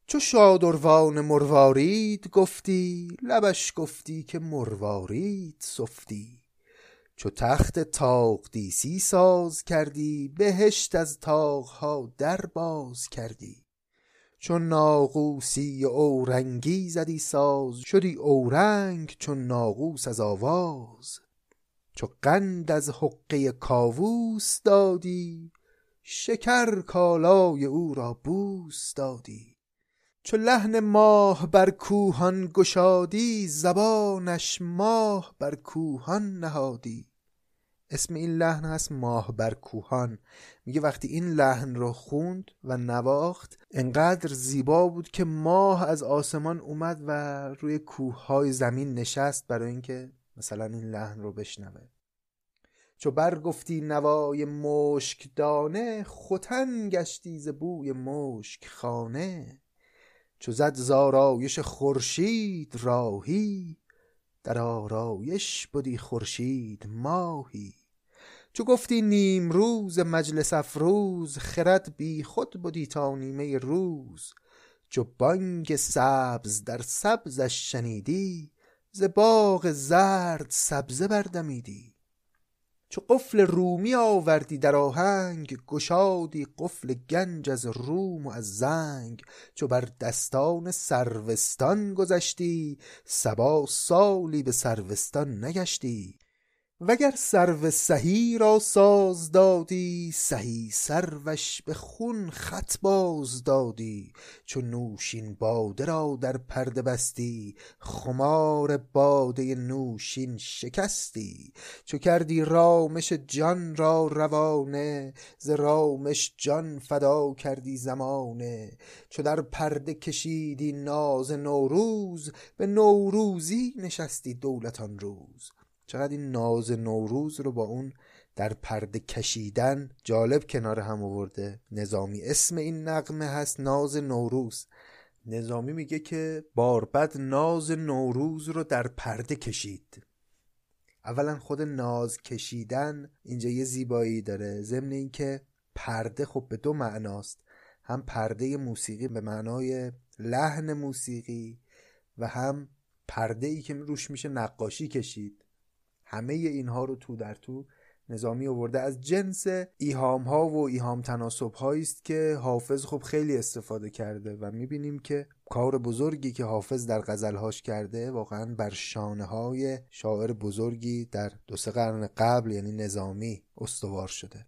چو شادروان مروارید گفتی لبش گفتی که مروارید سفتی. چو تخت تاق دیسی ساز کردی بهشت از تاقها در باز کردی. چون ناقوسی اورنگی زدی ساز شدی اورنگ چون ناقوس از آواز. چو قند از حقه کاووس دادی شکر کالای او را بوس دادی. چو لحن ماه بر کوهان گشادی زبانش ماه بر کوهان نهادی. اسم این لحن هست ماه بر کوهان. میگه وقتی این لحن رو خوند و نواخت انقدر زیبا بود که ماه از آسمان اومد و روی کوههای زمین نشست برای اینکه مثلا این لحن رو بشنوه. چو برگفتی نوای مشک دانه ختن گشتی ز بوی مشک خانه. چو زد زارایش خورشید راهی در آرایش بودی خورشید ماهی. چو گفتی نیم روز مجلس افروز خرد بی خود بودی تا نیمه روز. چو بانگ سبز در سبزش شنیدی ز باغ زرد سبزه بردمیدی. چو قفل رومی آوردی در آهنگ گشادی قفل گنج از روم و از زنگ. چو بر دستان سروستان گذشتی سبا سالی به سروستان نگشتی. وگر سرو سهی را ساز دادی سهی سروش به خون خط باز دادی. چو نوشین باده را در پرده بستی خمار باده نوشین شکستی. چو کردی رامش جان را روانه ز رامش جان فدا کردی زمانه. چو در پرده کشیدی ناز نوروز به نوروزی نشستی دولت آن روز. چقدر این ناز نوروز رو با اون در پرده کشیدن جالب کنار هم آورده. نظامی اسم این نقمه هست ناز نوروز. نظامی میگه که باربد ناز نوروز رو در پرده کشید. اولا خود ناز کشیدن اینجا یه زیبایی داره. ضمن اینکه پرده خب به دو معناست. هم پرده موسیقی به معنای لحن موسیقی و هم پرده ای که روش میشه نقاشی کشید. همه اینها رو تو در تو نظامی آورده. از جنس ایهام ها و ایهام تناسب است که حافظ خب خیلی استفاده کرده و می‌بینیم که کار بزرگی که حافظ در غزلهاش کرده واقعا بر شانه های شاعر بزرگی در دو سه قرن قبل یعنی نظامی استوار شده.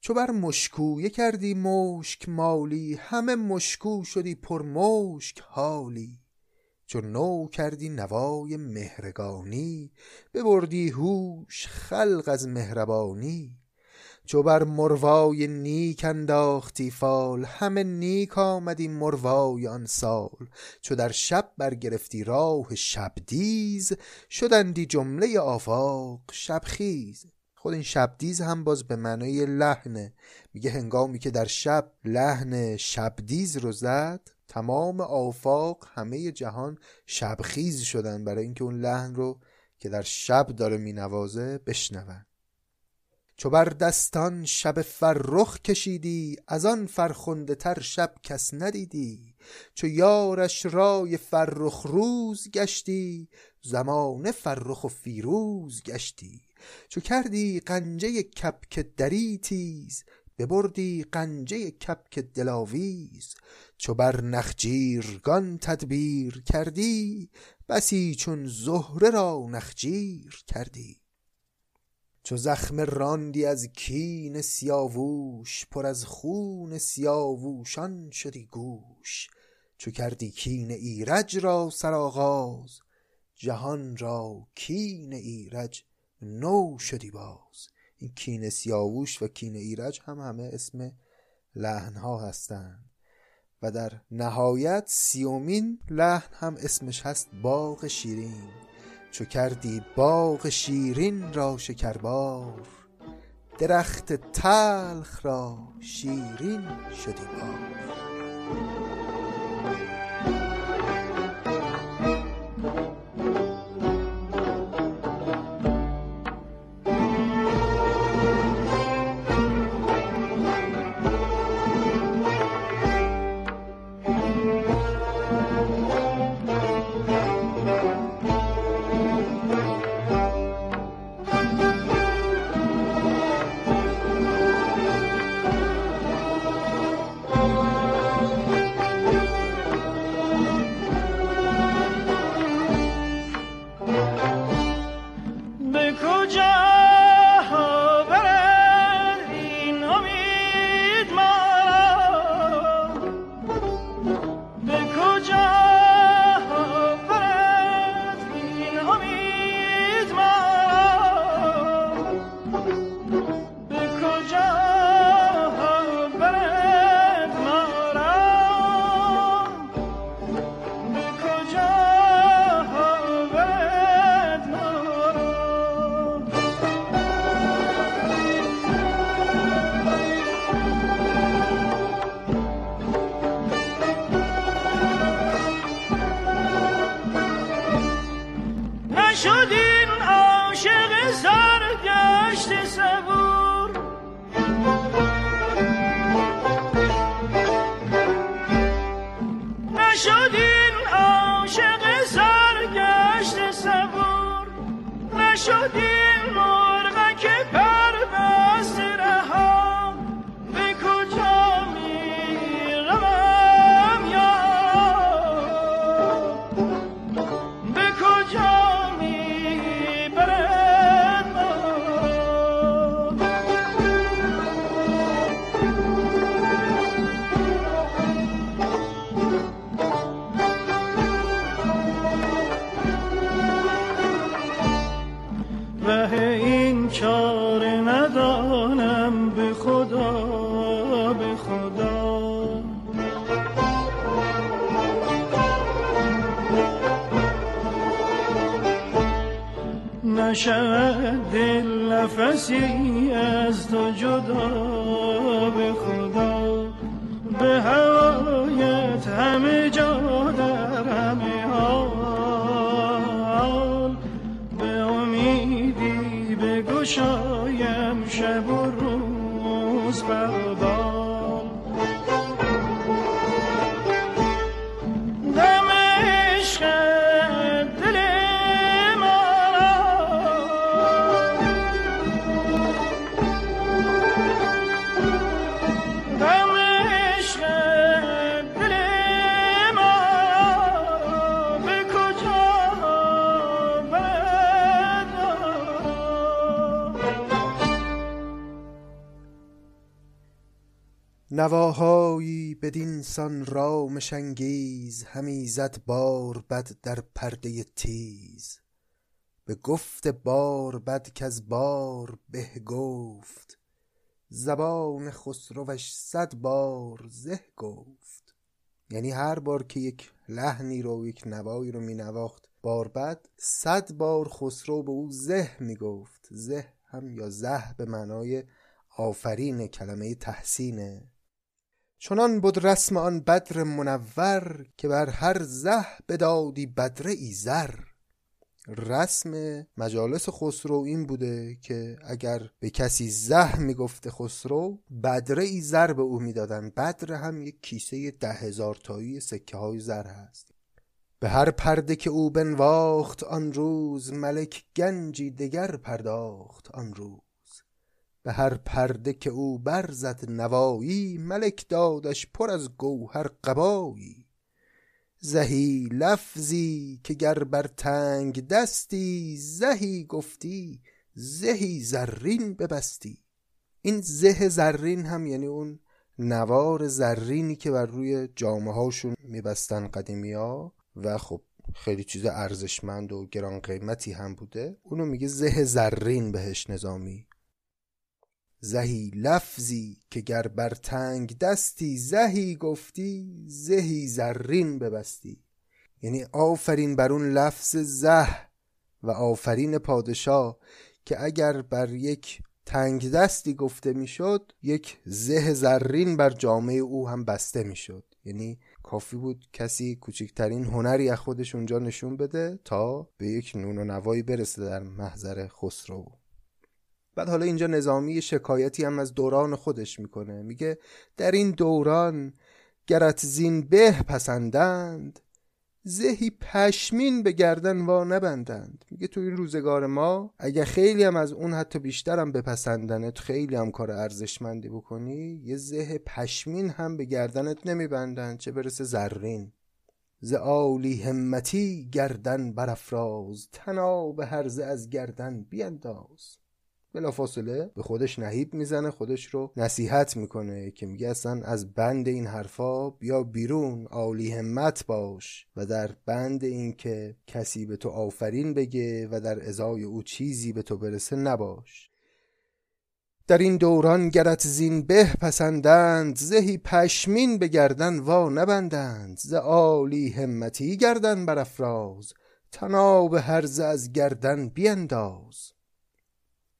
چو بر مشکویه کردی مشک مالی همه مشکو شدی پر مشک حالی. چو نو کردی نوای مهرگانی ببردی هوش خلق از مهربانی. چو بر مروای نیک انداختی فال همه نیک آمدی مروای آن سال. چو در شب برگرفتی راه شبدیز شدندی جمله آفاق شبخیز. خود این شبدیز هم باز به معنای لحنه. میگه هنگامی که در شب لحن شبدیز رو زد تمام آفاق همه جهان شبخیز شدن برای اینکه اون لحن رو که در شب داره مینوازه بشنون. چو بر دستان شب فرخ کشیدی از آن فرخنده تر شب کس ندیدی. چو یارش رای فرخ روز گشتی زمان فرخ و فیروز گشتی. چو کردی قنجه کپک دری تیز ببردی قنجه کپک دلاویز. چو بر نخجیرگان تدبیر کردی بسی چون زهره را نخجیر کردی. چو زخم راندی از کین سیاووش پر از خون سیاووشان شدی گوش. چو کردی کین ایرج را سرآغاز جهان را کین ایرج نو شدی باز. این کین سیاووش و کین ایرج هم همه اسم لحنها هستند و در نهایت سیومین لحن هم اسمش هست باغ شیرین. چو کردی باغ شیرین را شکربار درخت تلخ را شیرین شدی بار روز بردار نواهایی بدین سان رامش انگیز همی زد بار بد در پرده تیز. به گفت بار بد کز بار به گفت زبان خسروش صد بار زه گفت. یعنی هر بار که یک لحنی رو یک نوایی رو می نواخت بار بد صد بار خسرو به او زه می گفت. زه هم یا زه به معنای آفرین کلمه تحسینه چنان بود رسم آن بدر منور که بر هر زه بدادی بدره ای زر. رسم مجالس خسرو این بوده که اگر به کسی زه می‌گفته خسرو بدره ای زر به او می‌دادن. بدر هم یک کیسه ده هزار تایی سکه های زر هست. به هر پرده که او بنواخت آن روز ملک گنجی دگر پرداخت آن روز. به هر پرده که او برزد نوایی ملک دادش پر از گوهر قبایی. زهی لفظی که گر بر تنگ دستی زهی گفتی زهی زرین ببستی. این زه زرین هم یعنی اون نوار زرینی که بر روی جامعه هاشون میبستن قدیمی ها و خب خیلی چیز ارزشمند و گران قیمتی هم بوده. اونو میگه زه زرین بهش نظامی. زهی لفظی که گر بر تنگ دستی زهی گفتی زهی زرین ببستی. یعنی آفرین بر اون لفظ زه و آفرین پادشاه که اگر بر یک تنگ دستی گفته می‌شد یک زه زرین بر جامعه او هم بسته می‌شد. یعنی کافی بود کسی کوچکترین هنری از خودش اونجا نشون بده تا به یک نون و نوایی برسه در محضر خسرو. بعد حالا اینجا نظامی شکایتی هم از دوران خودش می‌کنه. میگه در این دوران گرت زین به پسندند زهی پشمین به گردن وا نبندند. میگه تو این روزگار ما اگه خیلی هم از اون حتی بیشتر هم بپسندنت خیلی هم کار ارزشمندی بکنی یه زه پشمین هم به گردنت نمیبندند چه برسه زرین. ز عالی همتی گردن برافراز تنا به هرزه از گردن بینداز. بلافاصله به خودش نهیب می‌زنه خودش رو نصیحت می‌کنه که میگه اصلا از بند این حرفا بیا بیرون عالی همت باش و در بند این که کسی به تو آفرین بگه و در ازای او چیزی به تو برسه نباش. در این دوران گرت زین به پسندند زهی پشمین به گردن وا نبندند ز عالی همتی گردن برافراز تناب هرز از گردن بینداز.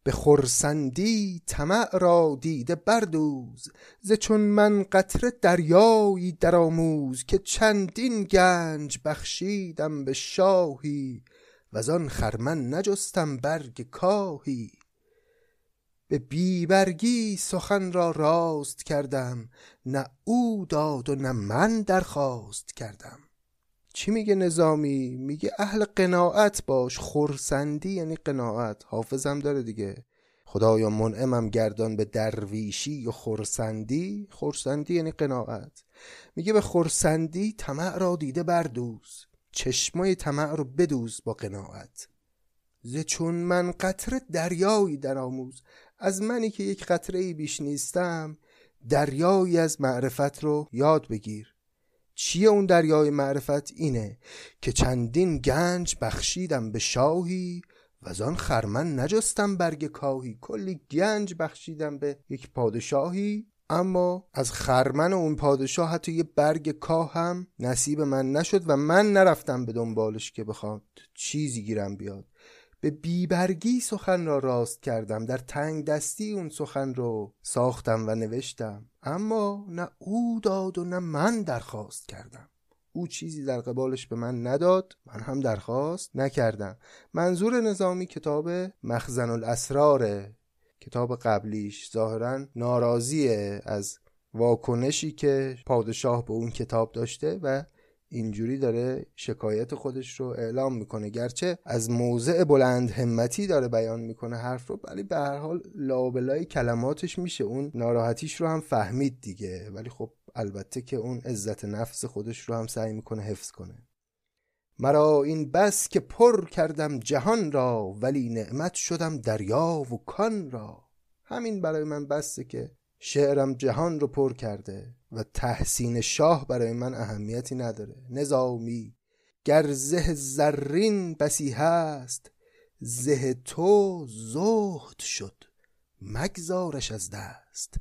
به خرسندی طمع را دیده بردوز ز چون من قطره دریایی درآموز که چندین گنج بخشیدم به شاهی و آن خرمن نجستم برگ کاهی. به بیبرگی سخن را راست کردم نه او داد و نه من درخواست کردم. چی میگه نظامی؟ میگه اهل قناعت باش خورسندی یعنی قناعت حافظم داره دیگه. خدایا منعمم گردان به درویشی و خورسندی خورسندی یعنی قناعت. میگه به خورسندی طمع را دیده بردوز چشمای طمع رو بدوز با قناعت. ز چون من قطره دریایی در آموز از منی که یک قطره بیش نیستم دریایی از معرفت رو یاد بگیر. چیه اون دریای معرفت؟ اینه که چندین گنج بخشیدم به شاهی و آن خرمن نجستم برگ کاهی. کلی گنج بخشیدم به یک پادشاهی اما از خرمن اون پادشاه حتی یه برگ کاه هم نصیب من نشد و من نرفتم به دنبالش که بخواد چیزی گیرم بیاد. به بیبرگی سخن را راست کردم. در تنگ دستی اون سخن رو ساختم و نوشتم. اما نه او داد و نه من درخواست کردم. او چیزی در قبالش به من نداد من هم درخواست نکردم. منظور نظامی کتاب مخزن الاسراره کتاب قبلیش ظاهرا ناراضیه از واکنشی که پادشاه به اون کتاب داشته و اینجوری داره شکایت خودش رو اعلام می‌کنه. گرچه از موضع بلند همتی داره بیان می‌کنه حرف رو ولی به هر حال لابلای کلماتش میشه. اون ناراحتیش رو هم فهمید دیگه. ولی خب البته که اون عزت نفس خودش رو هم سعی می‌کنه حفظ کنه. مرا این بس که پر کردم جهان را ولی نعمت شدم دریا و کان را. همین برای من بسته که شعرم جهان رو پر کرده و تحسین شاه برای من اهمیتی نداره. نظامی گر زه زرین بسی هست زه تو زهد شد. مگذارش از دست.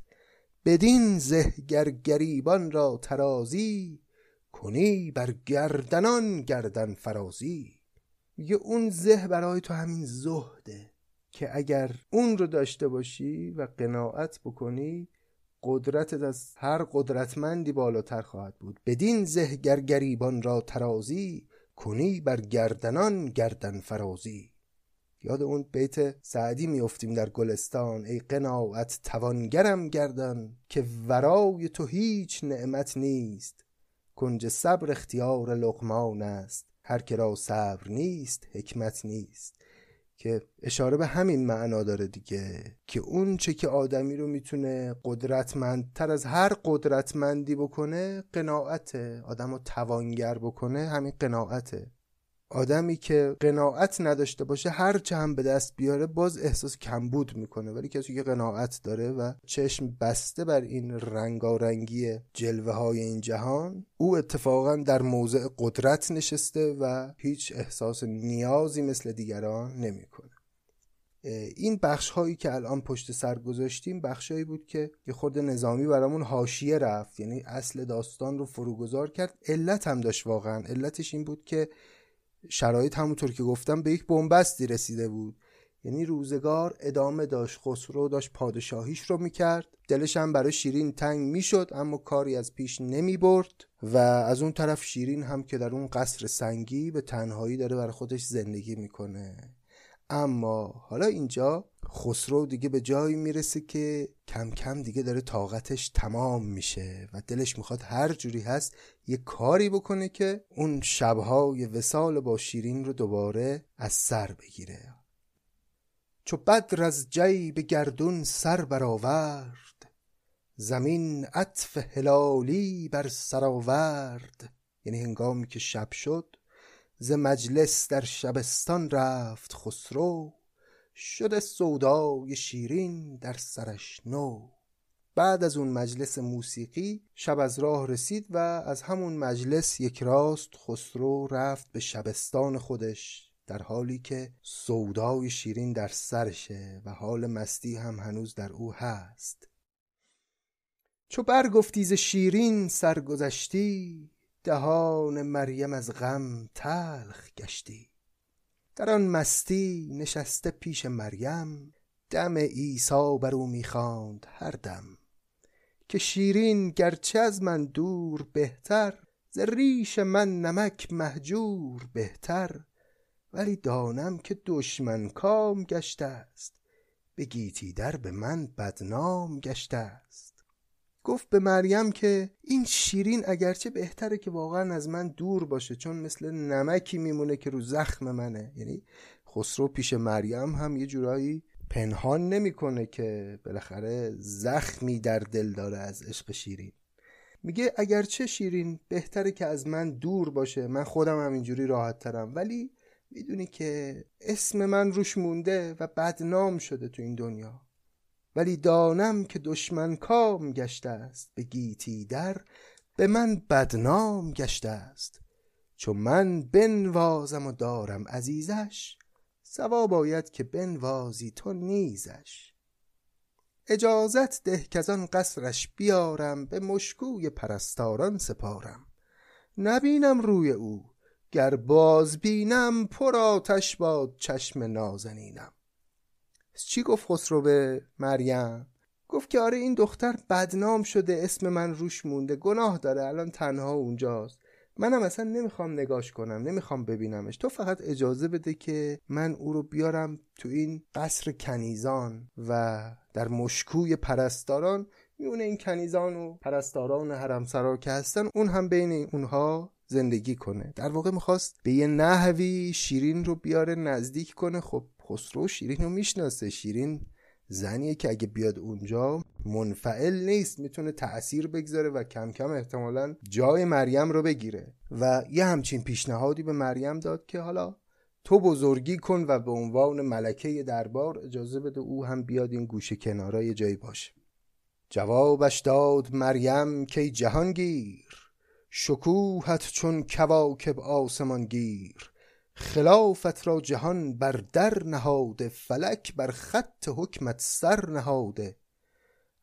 بدین زه گر گریبان را ترازی کنی بر گردنان گردن فرازی. میگه اون زه برای تو همین زهده. که اگر اون رو داشته باشی و قناعت بکنی قدرتت از هر قدرتمندی بالاتر خواهد بود. بدین زه گر گریبان را ترازی کنی بر گردنان گردن فرازی. یاد اون بیت سعدی میافتیم در گلستان. ای قناعت توانگرم گردن که ورای تو هیچ نعمت نیست. کنج صبر اختیار لقمان است. هر که را صبر نیست حکمت نیست. که اشاره به همین معنا داره دیگه که اون چه که آدمی رو می‌تونه قدرتمندتر از هر قدرتمندی بکنه قناعته. آدم رو توانگر بکنه همین قناعته. آدمی که قناعت نداشته باشه هر چه هم به دست بیاره باز احساس کمبود می‌کنه. ولی کسی که قناعت داره و چشم بسته بر این رنگارنگی جلوه های این جهان او اتفاقا در موضع قدرت نشسته و هیچ احساس نیازی مثل دیگران نمی‌کنه. این بخش هایی که الان پشت سر گذاشتیم بخش هایی بود که یه خود نظامی برامون حاشیه رفت. یعنی اصل داستان رو فروگذار کرد. علت هم داشت واقعا. علتش این بود که شرایط همونطور که گفتم به یک بنبستی رسیده بود. یعنی روزگار ادامه داشت خسرو داشت پادشاهیش رو می‌کرد. دلش هم برای شیرین تنگ می‌شد اما کاری از پیش نمی برد و از اون طرف شیرین هم که در اون قصر سنگی به تنهایی داره برای خودش زندگی می‌کنه. اما حالا اینجا خسرو دیگه به جایی می‌رسه که کم کم دیگه داره طاقتش تمام میشه و دلش می‌خواد هر جوری هست یه کاری بکنه که اون شبهای وسال با شیرین رو دوباره از سر بگیره. چو بدر از جی به گردون سر برآورد زمین عطف هلالی بر سر آورد. یعنی هنگامی که شب شد ز مجلس در شبستان رفت خسرو شده سودای شیرین در سرش نو. بعد از اون مجلس موسیقی شب از راه رسید و از همون مجلس یک راست خسرو رفت به شبستان خودش در حالی که سودای شیرین در سرشه و حال مستی هم هنوز در او هست. چو برگفتی ز شیرین سرگذشتی دهان مریم از غم تلخ گشتی. در آن مستی نشسته پیش مریم. دم عیسی بر او می‌خواند هر دم. که شیرین گرچه از من دور بهتر ز ریش من نمک مهجور بهتر. ولی دانم که دشمن کام گشته است. به گیتی در به من بدنام گشته است. گفت به مریم که این شیرین اگرچه بهتره که واقعا از من دور باشه چون مثل نمکی میمونه که رو زخم منه. یعنی خسرو پیش مریم هم یه جورایی پنهان نمی‌کنه که بالاخره زخمی در دل داره از عشق شیرین. میگه اگرچه شیرین بهتره که از من دور باشه من خودم هم اینجوری راحت ترم ولی می‌دونی که اسم من روش مونده و بدنام شده تو این دنیا. ولی دانم که دشمن کام گشته است به گیتی در به من بدنام گشته است. چون من بنوازم و دارم عزیزش سوا باید که بنوازی تو نیزش. اجازت ده که آن قصرش بیارم به مشکوی پرستاران سپارم. نبینم روی او گر باز بینم پر آتش باد چشم نازنینم. چی گفت خسرو به مریم؟ گفت که آره این دختر بدنام شده اسم من روش مونده گناه داره الان تنها اونجاست. منم اصلا نمی‌خوام نگاش کنم نمی‌خوام ببینمش. تو فقط اجازه بده که من او رو بیارم تو این قصر کنیزان و در مشکوی پرستاران. میونه این کنیزان و پرستاران حرم سرار که هستن اون هم بین اونها زندگی کنه. در واقع می‌خواست به یه نحوی شیرین رو بیاره نزدیک کنه. خب خسرو شیرین رو می‌شناسه. شیرین زنیه که اگه بیاد اونجا منفعل نیست می‌تونه تأثیر بگذاره و کم کم احتمالا جای مریم رو بگیره. و یه همچین پیشنهادی به مریم داد که حالا تو بزرگی کن و به عنوان ملکه دربار اجازه بده او هم بیاد این گوشه کنارای جایی باشه. جوابش داد مریم که جهانگیر شکوهت چون کواکب آسمان گیر. خلافت را جهان بر در نهاده فلک بر خط حکمت سر نهاده.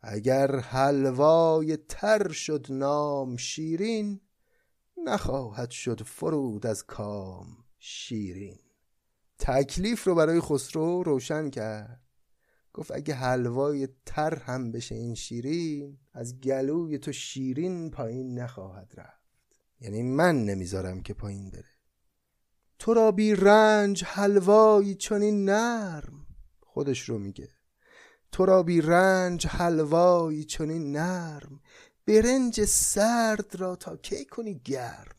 اگر حلوای تر شد نام شیرین نخواهد شد فرود از کام شیرین. تکلیف رو برای خسرو روشن کرد. گفت اگه حلوای تر هم بشه این شیرین از گلوی تو شیرین پایین نخواهد رفت. یعنی من نمی‌ذارم که پایین بره. تو را بی رنج حلوایی چنین نرم. خودش رو میگه. تو را بی رنج حلوایی چنین نرم. برنج سرد را تا کی کنی گرم؟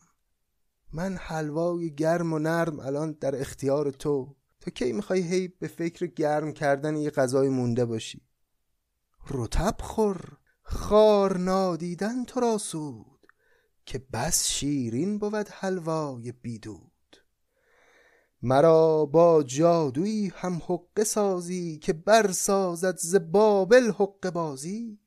من حلوای گرم و نرم الان در اختیار تو. تا کی می‌خوای هی به فکر گرم کردن یه غذای مونده باشی؟ رتب خور. خار نادیدن تو را سود. که بس شیرین بود حلوای بیدود مرا با جادویی هم حقه سازی که برسازد ز بابل حقه بازی.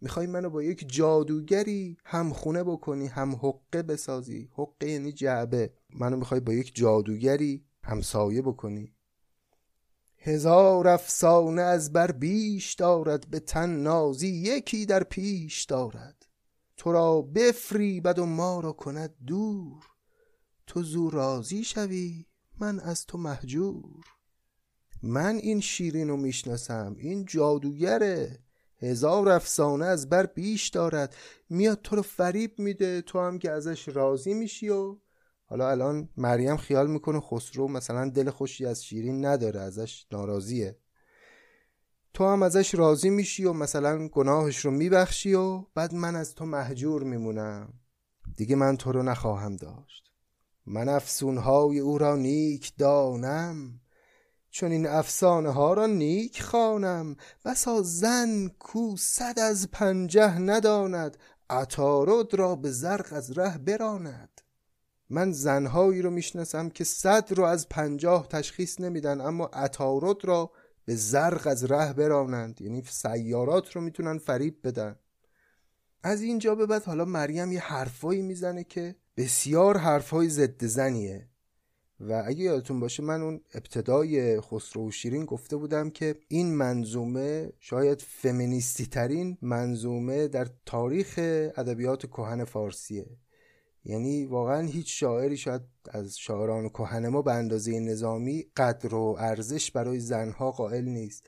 می‌خوای منو با یک جادوگری هم خونه بکنی هم حقه بسازی. حقه یعنی جعبه. منو می‌خوای با یک جادوگری همسایه بکنی. هزار افسانه از بر بیش دارد به تن نازی یکی در پیش دارد. تو را بفریبد و ما را کند دور. تو زو راضی شوی من از تو محجور من این شیرین رو می‌شناسم این جادوگره. هزار افسانه از بر بیش دارد. میاد تو رو فریب میده تو هم که ازش راضی میشی و حالا الان مریم خیال می‌کنه خسرو مثلا دل خوشی از شیرین نداره ازش ناراضیه. تو هم ازش راضی میشی و مثلا گناهش رو میبخشی و بعد من از تو محجور میمونم. دیگه من تو رو نخواهم داشت. من افسونهای او را نیک دانم چون این افسانه ها را نیک خوانم. بسا زن کو صد از پنجه نداند عطارد را به زرق از ره براند. من زنهایی رو می‌شناسم که صد رو از پنجاه تشخیص نمیدن اما عطارد را به زرق از ره برانند یعنی سیارات رو می‌تونن فریب بدن. از اینجا به بعد حالا مریم یه حرفایی می‌زنه که بسیار حرفهای ضد زنیه. و اگه یادتون باشه من اون ابتدای خسرو و شیرین گفته بودم که این منظومه شاید فمینیستی ترین منظومه در تاریخ ادبیات کهن فارسیه. یعنی واقعا هیچ شاعری شاید از شاعران کهن ما به اندازه نظامی قدر و ارزش برای زنها قائل نیست.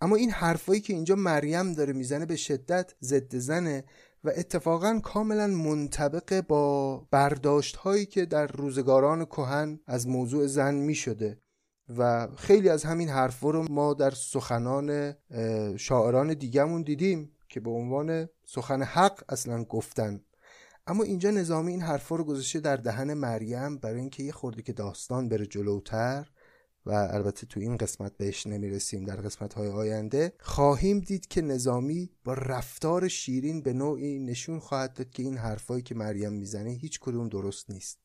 اما این حرفایی که اینجا مریم داره می‌زنه به شدت ضد زنه و اتفاقا کاملا منطبق با برداشت هایی که در روزگاران کهن از موضوع زن می شده و خیلی از همین حرف رو ما در سخنان شاعران دیگهمون دیدیم که به عنوان سخن حق اصلا گفتن. اما اینجا نظامی این حرفا رو گذاشته در دهن مریم برای اینکه یه خورده که داستان بره جلوتر و البته تو این قسمت بهش نمی‌رسیم در قسمت های آینده. خواهیم دید که نظامی با رفتار شیرین به نوعی نشون خواهد داد که این حرفایی که مریم می‌زنه هیچ کدوم درست نیست.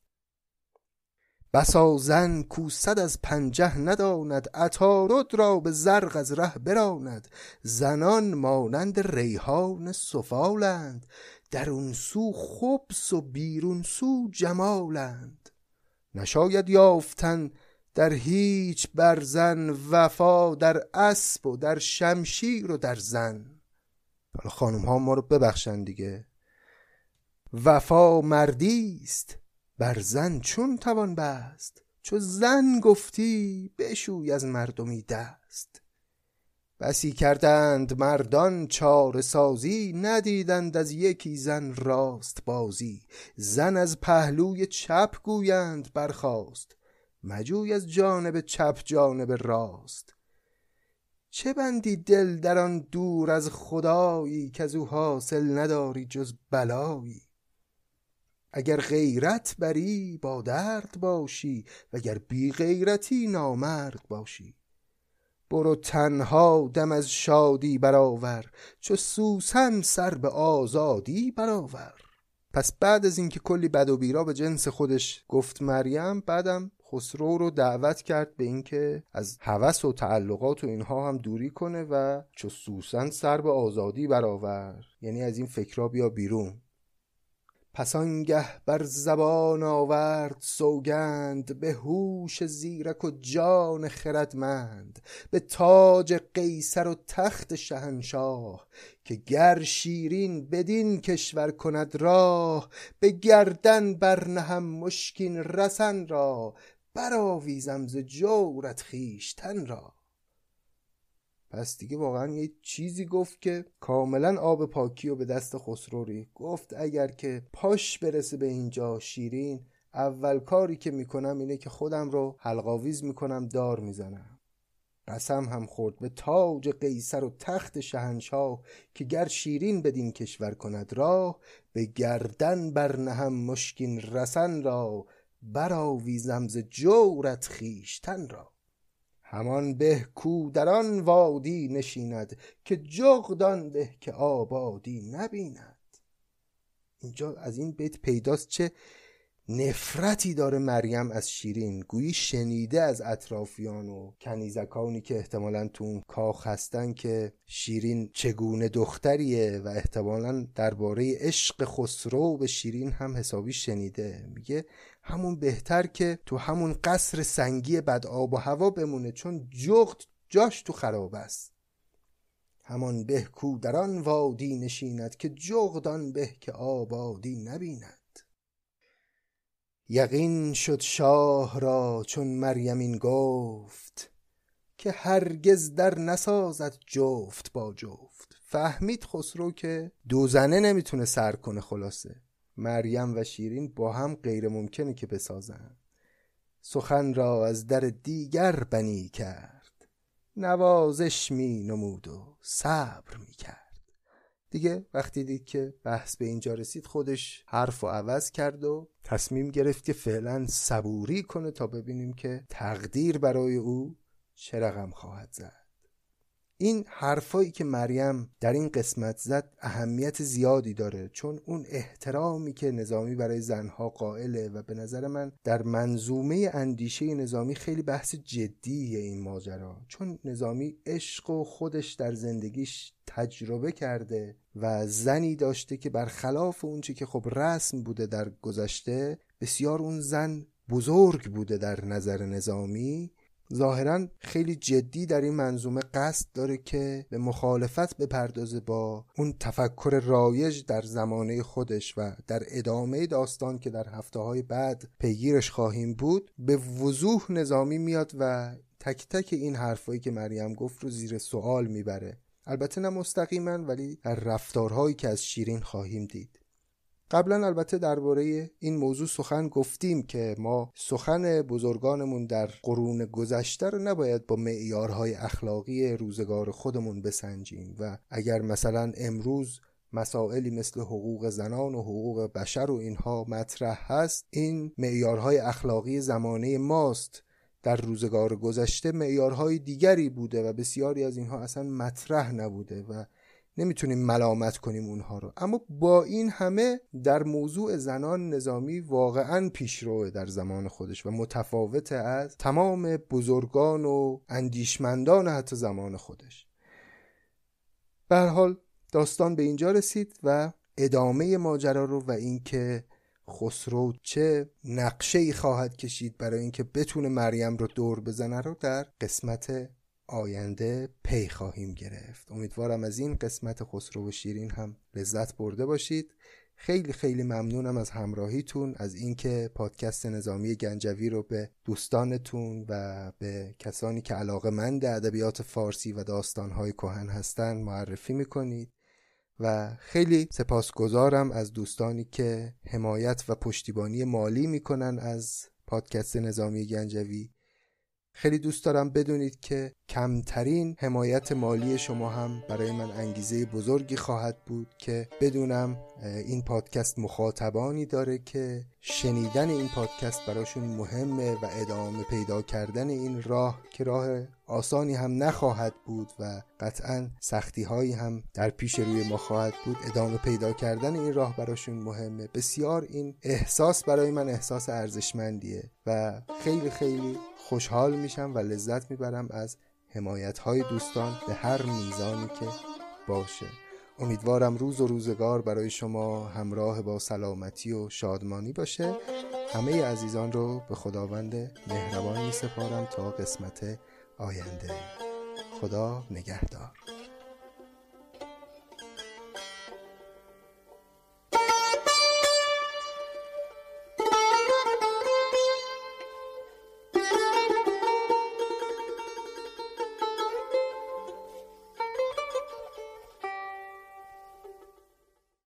بسا زن کو صد از پنجه نداند عطارد را به زرق از ره براند. زنان مانند ریحان سفالند در اون سو خبس و بیرون سو جمالند. نشاید یافتن در هیچ برزن وفا در اسب و در شمشیر و در زن. حالا خانم ها ما رو ببخشن دیگه. وفا مردی است بر زن چون توان بست. چو زن گفتی بشوی از مردمی دست. بسی کردند مردان چاره سازی ندیدند از یکی زن راست بازی. زن از پهلوی چپ گویند برخاست. مجوی از جانب چپ جانب راست. چه بندی دل در آن دور از خدایی که از او حاصل نداری جز بلایی؟ اگر غیرت بری با درد باشی وگر بی غیرتی نامرد باشی. برو تنها دم از شادی برآور چو سوسن سر به آزادی برآور. پس بعد از اینکه کلی بد و بیرا به جنس خودش گفت مریم بعدم خسرو رو دعوت کرد به اینکه از هوس و تعلقات و اینها هم دوری کنه و چو سوسن سر به آزادی برآور یعنی از این فکرها بیا بیرون. پس آنگه بر زبان آورد سوگند به هوش زیرک و جان خردمند به تاج قیصر و تخت شهنشاه که گر شیرین بدین کشور کند راه به گردن برنهم مشکین رسن را برآویزم ز جورت خویشتن را. پس دیگه واقعا یه چیزی گفت که کاملا آب پاکی و به دست خسرو ری گفت اگر که پاش برسه به اینجا شیرین اول کاری که می‌کنم اینه که خودم رو حلقاویز می‌کنم دار می‌زنم. قسم هم خورد به تاج قیصر و تخت شهنشاه که گر شیرین بدین کشور کند راه به گردن برنهم مشکین رسن را برآویزم ز جورت خیشتن را. همان به کو در آن وادی نشیند که جغدان به که آبادی نبیند. اینجا از این بیت پیداست چه نفرتی داره مریم از شیرین. گویی شنیده از اطرافیان و کنیزکانی که احتمالا تو اون کاخ هستن که شیرین چگونه دختریه و احتمالا درباره عشق خسرو به شیرین هم حسابی شنیده. میگه همون بهتر که تو همون قصر سنگی بد آب و هوا بمونه چون جغد جاش تو خراب است. همان به کو در آن وادی نشیند که جغدان به که آبادی نبیند. یقین شد شاه را چون مریم این گفت که هرگز در نسازد جفت با جفت فهمید خسرو که دو زنه نمی‌تونه سر کنه خلاصه مریم و شیرین با هم غیر ممکنه که بسازن سخن را از در دیگر بنی کرد نوازش می نمود و صبر می کرد دیگه وقتی دید که بحث به اینجا رسید خودش حرف و عوض کرد و تصمیم گرفت که فعلا صبوری کنه تا ببینیم که تقدیر برای او چه رقم خواهد زد. این حرفایی که مریم در این قسمت زد اهمیت زیادی داره چون اون احترامی که نظامی برای زنها قائله و به نظر من در منظومه اندیشه نظامی خیلی بحث جدیه این ماجرا. چون نظامی عشق و خودش در زندگیش تجربه کرده و زنی داشته که برخلاف اونچه که خب رسم بوده در گذشته بسیار اون زن بزرگ بوده در نظر نظامی. ظاهرا خیلی جدی در این منظومه قصد داره که به مخالفت بپردازه با اون تفکر رایج در زمانه خودش و در ادامه داستان که در هفته های بعد پیگیرش خواهیم بود به وضوح نظامی میاد و تک تک این حرفایی که مریم گفت رو زیر سوال می‌بره. البته نه مستقیما ولی در رفتارهایی که از شیرین خواهیم دید. قبلا البته درباره این موضوع سخن گفتیم که ما سخن بزرگانمون در قرون گذشته رو نباید با معیارهای اخلاقی روزگار خودمون بسنجیم و اگر مثلا امروز مسائلی مثل حقوق زنان و حقوق بشر و اینها مطرح هست این معیارهای اخلاقی زمانه ماست. در روزگار گذشته معیارهای دیگری بوده و بسیاری از اینها اصلا مطرح نبوده و نمی‌تونیم ملامت کنیم اونها رو. اما با این همه در موضوع زنان نظامی واقعا پیشروه در زمان خودش و متفاوت از تمام بزرگان و اندیشمندان حتی زمان خودش. به حال داستان به اینجا رسید و ادامه ماجرا رو و اینکه خسرو چه نقشه ای خواهد کشید برای اینکه بتونه مریم رو دور بزنه رو در قسمت آینده پی خواهیم گرفت. امیدوارم از این قسمت خسرو و شیرین هم لذت برده باشید. خیلی خیلی ممنونم از همراهیتون از اینکه پادکست نظامی گنجوی رو به دوستانتون و به کسانی که علاقه مند ادبیات فارسی و داستانهای کهن هستن معرفی می‌کنید. و خیلی سپاسگزارم از دوستانی که حمایت و پشتیبانی مالی می‌کنن از پادکست نظامی گنجوی. خیلی دوست دارم بدونید که کمترین حمایت مالی شما هم برای من انگیزه بزرگی خواهد بود که بدونم این پادکست مخاطبانی داره که شنیدن این پادکست براشون مهمه و ادامه پیدا کردن این راه که راه آسانی هم نخواهد بود و قطعا سختی هایی هم در پیش روی ما خواهد بود. ادامه پیدا کردن این راه براشون مهمه. بسیار این احساس برای من احساس ارزشمندیه و خیلی خیلی خوشحال میشم و لذت می‌برم از حمایت های دوستان به هر میزانی که باشه. امیدوارم روز و روزگار برای شما همراه با سلامتی و شادمانی باشه. همه عزیزان رو به خداوند مهربان می سپارم تا قسمت آینده. خدا نگهدار.